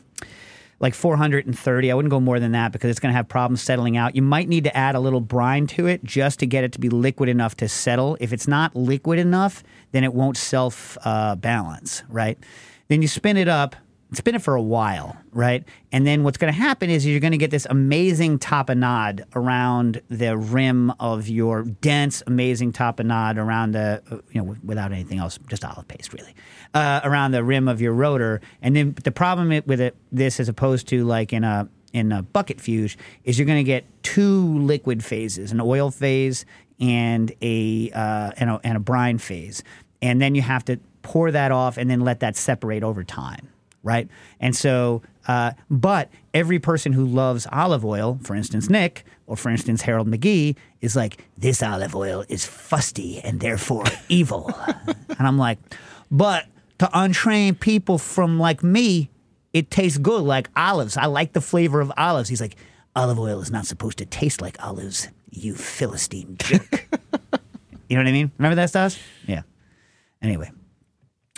like 430 i wouldn't go more than that because it's going to have problems settling out you might need to add a little brine to it just to get it to be liquid enough to settle if it's not liquid enough then it won't self uh, balance right then you spin it up spin it for a while, right? And then what's going to happen is you're going to get this amazing tapenade around the rim of your dense, amazing tapenade around the, uh, you know, without anything else, just olive paste, really, uh, around the rim of your rotor. And then the problem with it, this as opposed to like in a in a bucket fuse, is you're going to get two liquid phases, an oil phase and a uh, and a and a brine phase, and then you have to pour that off and then let that separate over time right? And so, uh, but every person who loves olive oil, for instance, Nick, or for instance, Harold McGee, is like, this olive oil is fusty and therefore evil. and I'm like, but to untrained people from like me, it tastes good like olives. I like the flavor of olives. He's like, olive oil is not supposed to taste like olives, you Philistine jerk. you know what I mean? Remember that, Stas? Yeah. Anyway.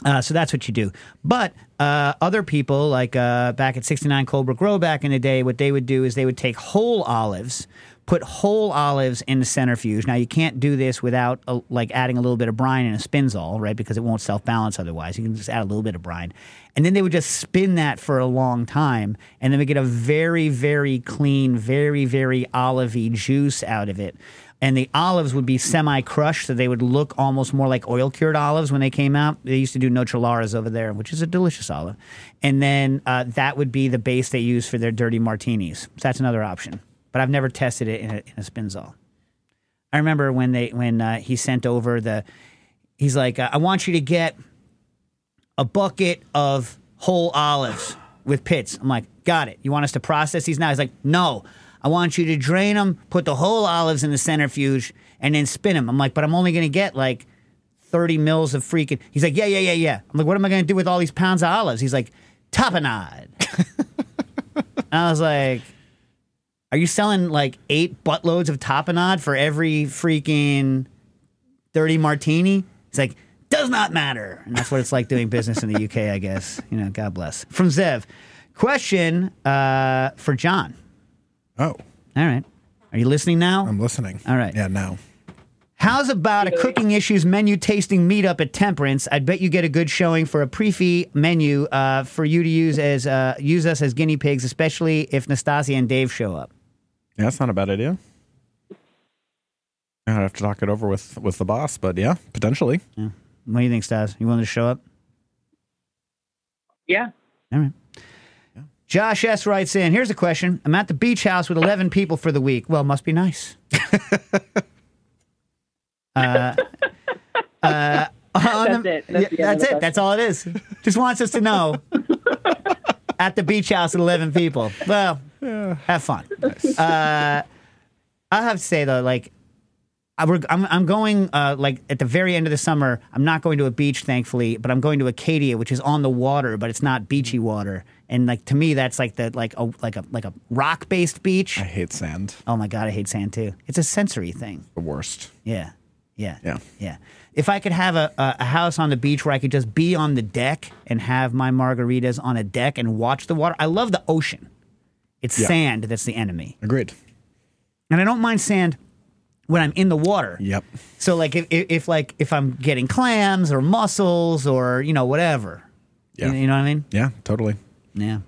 Uh, so that's what you do. But uh, other people, like uh, back at 69 Colebrooke Row back in the day, what they would do is they would take whole olives, put whole olives in the centrifuge. Now, you can't do this without uh, like adding a little bit of brine and a spinzall, right? Because it won't self balance otherwise. You can just add a little bit of brine. And then they would just spin that for a long time. And then we get a very, very clean, very, very olivey juice out of it and the olives would be semi-crushed, so they would look almost more like oil-cured olives when they came out. They used to do nocellaras over there, which is a delicious olive, and then uh, that would be the base they use for their dirty martinis. So that's another option, but I've never tested it in a, in a. I remember when they when uh, he sent over the, he's like, I want you to get a bucket of whole olives with pits. I'm like, got it. You want us to process these now? He's like, no. I want you to drain them, put the whole olives in the centrifuge, and then spin them. I'm like, but I'm only going to get like 30 mils of freaking. He's like, yeah, yeah, yeah, yeah. I'm like, what am I going to do with all these pounds of olives? He's like, tapenade. and I was like, are you selling like eight buttloads of tapenade for every freaking 30 martini? He's like, does not matter. And that's what it's like doing business in the UK, I guess. You know, God bless. From Zev. Question uh, for John. Oh, All right. Are you listening now? I'm listening. All right. Yeah, now. How's about a cooking issues menu tasting meetup at Temperance? I'd bet you get a good showing for a pre-fee menu uh, for you to use as uh, use us as guinea pigs, especially if Nastasia and Dave show up. Yeah, that's not a bad idea. I'd have to talk it over with with the boss, but yeah, potentially. What do you think, Stas? You want to show up? Yeah. All right. Josh S. writes in, here's a question. I'm at the beach house with 11 people for the week. Well, must be nice. uh, uh, That's it. That's yeah, that's the it. That's all it is. Just wants us to know. at the beach house with 11 people. Well, have fun. Uh, I have to say, though, like, I'm, I'm going uh, like at the very end of the summer. I'm not going to a beach, thankfully, but I'm going to Acadia, which is on the water, but it's not beachy water. And like to me, that's like the like a like a like a rock based beach. I hate sand. Oh my god, I hate sand too. It's a sensory thing. The worst. Yeah, yeah, Yeah. yeah. If I could have a, a, a house on the beach where I could just be on the deck and have my margaritas on a deck and watch the water, I love the ocean. It's Yeah. sand that's the enemy, Agreed. and I don't mind sand when I'm in the water. Yep. So like if, if, if like if I'm getting clams or mussels or you know whatever, Yeah. you, you know what I mean? Yeah, totally. Yeah.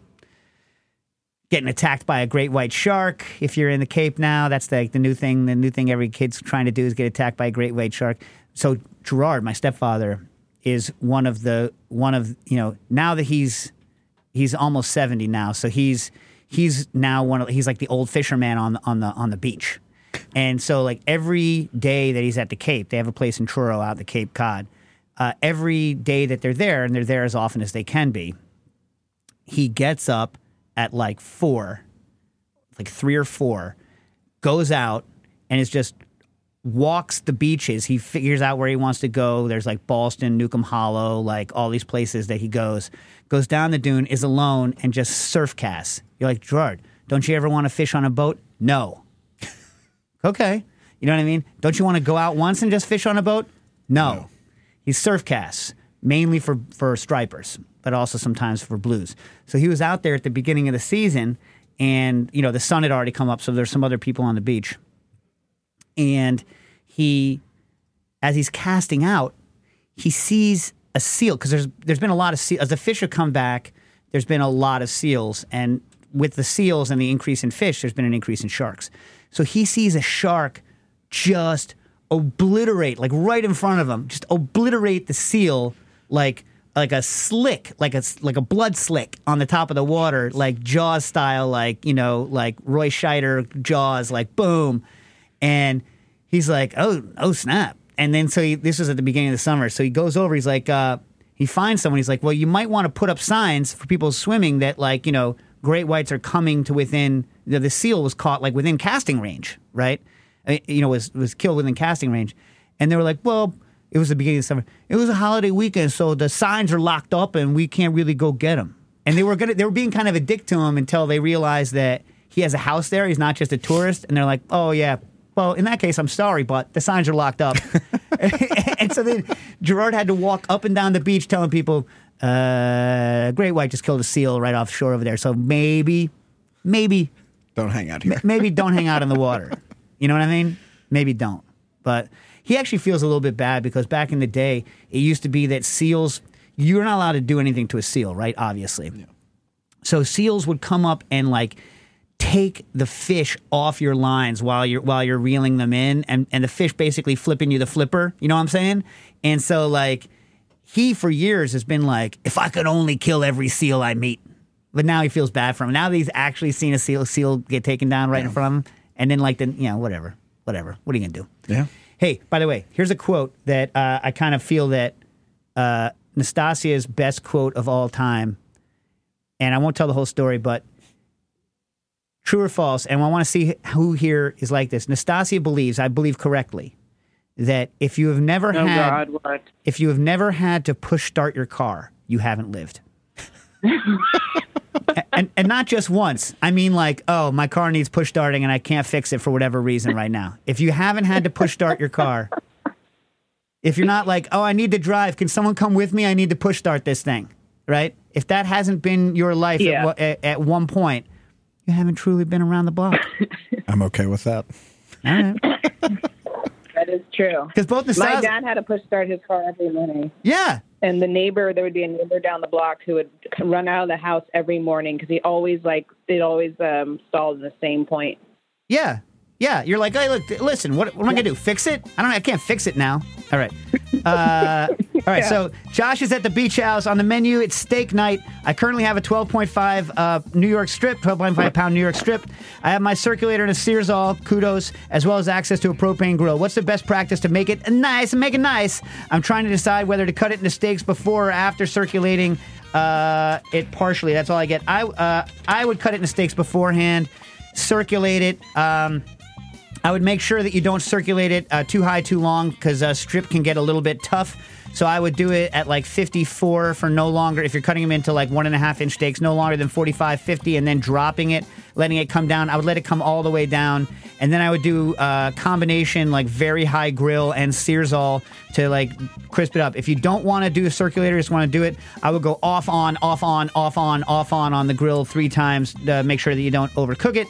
getting attacked by a great white shark. If you're in the Cape now, that's the, the new thing. The new thing every kid's trying to do is get attacked by a great white shark. So Gerard, my stepfather, is one of the one of you know now that he's he's almost seventy now, so he's he's now one of he's like the old fisherman on the, on the on the beach. And so, like every day that he's at the Cape, they have a place in Truro out the Cape Cod. Uh, every day that they're there, and they're there as often as they can be, he gets up at like four, like three or four, goes out and is just walks the beaches. He figures out where he wants to go. There's like Ballston, Newcomb Hollow, like all these places that he goes. Goes down the dune, is alone, and just surf casts. You're like, Gerard, don't you ever want to fish on a boat? No. okay. You know what I mean? Don't you want to go out once and just fish on a boat? No. He surf casts mainly for, for stripers, but also sometimes for blues. So he was out there at the beginning of the season, and you know the sun had already come up, so there's some other people on the beach. And he, as he's casting out, he sees a seal because there's there's been a lot of seal as the fish have come back. There's been a lot of seals, and with the seals and the increase in fish, there's been an increase in sharks. So he sees a shark just obliterate, like right in front of him, just obliterate the seal, like like a slick, like a like a blood slick on the top of the water, like Jaws style, like you know, like Roy Scheider Jaws, like boom, and he's like, oh oh snap, and then so he, this was at the beginning of the summer, so he goes over, he's like, uh, he finds someone, he's like, well, you might want to put up signs for people swimming that like you know great whites are coming to within the, the seal was caught like within casting range, right? Uh, You know, was was killed within casting range, and they were like, well, it was the beginning of summer. It was a holiday weekend, so the signs are locked up, and we can't really go get them. And they were gonna, they were being kind of a dick to him until they realized that he has a house there. He's not just a tourist, and they're like, oh yeah. Well, in that case, I'm sorry, but the signs are locked up. and so then Gerard had to walk up and down the beach telling people, uh, Great White just killed a seal right offshore over there. So maybe, maybe, Don't hang out here. maybe don't hang out in the water. You know what I mean? Maybe don't. But he actually feels a little bit bad because back in the day, it used to be that seals, you're not allowed to do anything to a seal, right? Obviously. Yeah. So seals would come up and like take the fish off your lines while you're while you're reeling them in and, and the fish basically flipping you the flipper. You know what I'm saying? And so like he for years has been like, if I could only kill every seal I meet. But now he feels bad for him. Now that he's actually seen a seal seal get taken down right in front of him, and then like the you know whatever, whatever. What are you gonna do? Yeah. Hey, by the way, here's a quote that uh, I kind of feel that uh, Nastasia's best quote of all time, and I won't tell the whole story, but true or false, and I want to see who here is like this. Nastasia believes, I believe correctly, that if you have never Oh had God, what? if you have never had to push start your car, you haven't lived. and, and not just once. I mean, like, oh, my car needs push starting and I can't fix it for whatever reason right now. If you haven't had to push start your car, if you're not like, oh, I need to drive, can someone come with me? I need to push start this thing, right? If that hasn't been your life at, Yeah. wa- at, at one point, you haven't truly been around the block. I'm okay with that. All right. That is true. Because both the My styles, dad had to push start his car every morning. yeah, and the neighbor there would be a neighbor down the block who would run out of the house every morning because he always like it always um stalled in the same point Yeah. Yeah. You're like, hey, look, listen, what, what am I going to do? Fix it? I don't know. I can't fix it now. All right. Uh, all right. So Josh is at the beach house. On the menu, it's steak night. I currently have a 12.5 uh, New York strip, 12.5 pound New York strip. I have my circulator and a Searzall, kudos, as well as access to a propane grill. What's the best practice to make it nice and make it nice? I'm trying to decide whether to cut it into steaks before or after circulating uh, it partially. That's all I get. I, uh, I would cut it into steaks beforehand, circulate it. Um, I would make sure that you don't circulate it uh, too high too long because uh, strip can get a little bit tough. So I would do it at like 54 for no longer, if you're cutting them into like one and a half inch steaks, no longer than 45, 50, and then dropping it, letting it come down. I would let it come all the way down. And then I would do a combination like very high grill and Searzall to like crisp it up. If you don't want to do a circulator, just want to do it, I would go off on, off on, off on, off on on the grill three times to make sure that you don't overcook it.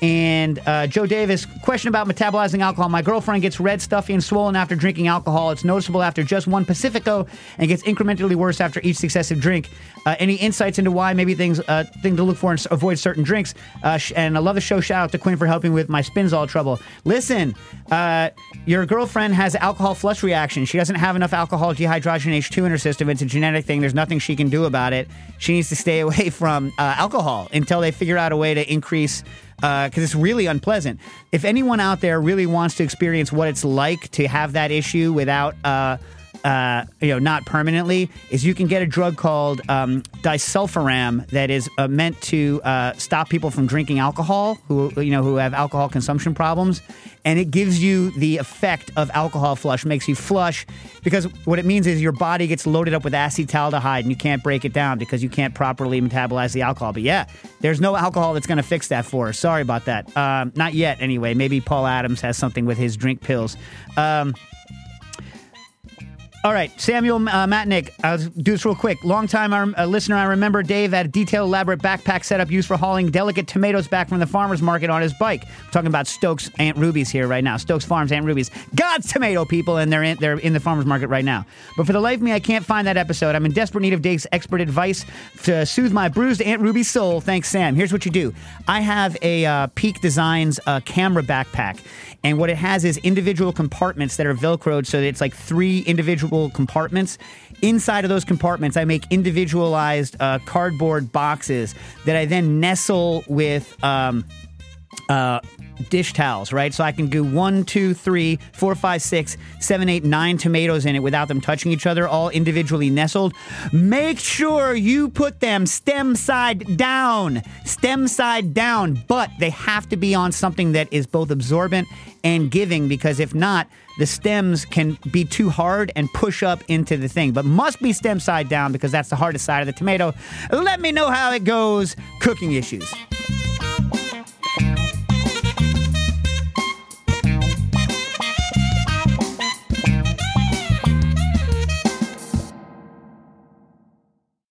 And uh, Joe Davis, question about metabolizing alcohol. My girlfriend gets red, stuffy, and swollen after drinking alcohol. It's noticeable after just one Pacifico and gets incrementally worse after each successive drink. Uh, any insights into why? Maybe things uh, thing to look for and avoid certain drinks. Uh, sh- and I love the show. Shout out to Quinn for helping with my Spinzall trouble. Listen, uh, your girlfriend has alcohol flush reaction. She doesn't have enough alcohol dehydrogenase 2 in her system. It's a genetic thing. There's nothing she can do about it. She needs to stay away from uh, alcohol until they figure out a way to increase because it's really unpleasant. If anyone out there really wants to experience what it's like to have that issue without, uh, uh, you know, not permanently, is you can get a drug called um, disulfiram that is uh, meant to uh, stop people from drinking alcohol who you know who have alcohol consumption problems, and it gives you the effect of alcohol flush, makes you flush because what it means is your body gets loaded up with acetaldehyde and you can't break it down because you can't properly metabolize the alcohol. But yeah, there's no alcohol that's going to fix that for us. Sorry about that. Um, not yet, anyway. Maybe Paul Adams has something with his drink pills. Um, all right, Samuel uh, Matnick. I'll do this real quick. Long time uh, listener, I remember Dave had a detailed, elaborate backpack setup used for hauling delicate tomatoes back from the farmer's market on his bike. I'm talking about Stokes Aunt Ruby's here right now. Stokes Farms Aunt Ruby's. God's tomato people, and they're in, they're in the farmer's market right now. But for the life of me, I can't find that episode. I'm in desperate need of Dave's expert advice to soothe my bruised Aunt Ruby's soul. Thanks, Sam. Here's what you do. I have a uh, Peak Designs uh, camera backpack. And what it has is individual compartments that are Velcroed so that it's like three individual compartments. Inside of those compartments, I make individualized uh, cardboard boxes that I then nestle with. Um, uh, dish towels, right? So I can do one, two, three, four, five, six, seven, eight, nine tomatoes in it without them touching each other, all individually nestled. Make sure you put them stem side down, stem side down, but they have to be on something that is both absorbent and giving because if not, the stems can be too hard and push up into the thing, but must be stem side down because that's the hardest side of the tomato. Let me know how it goes. Cooking issues.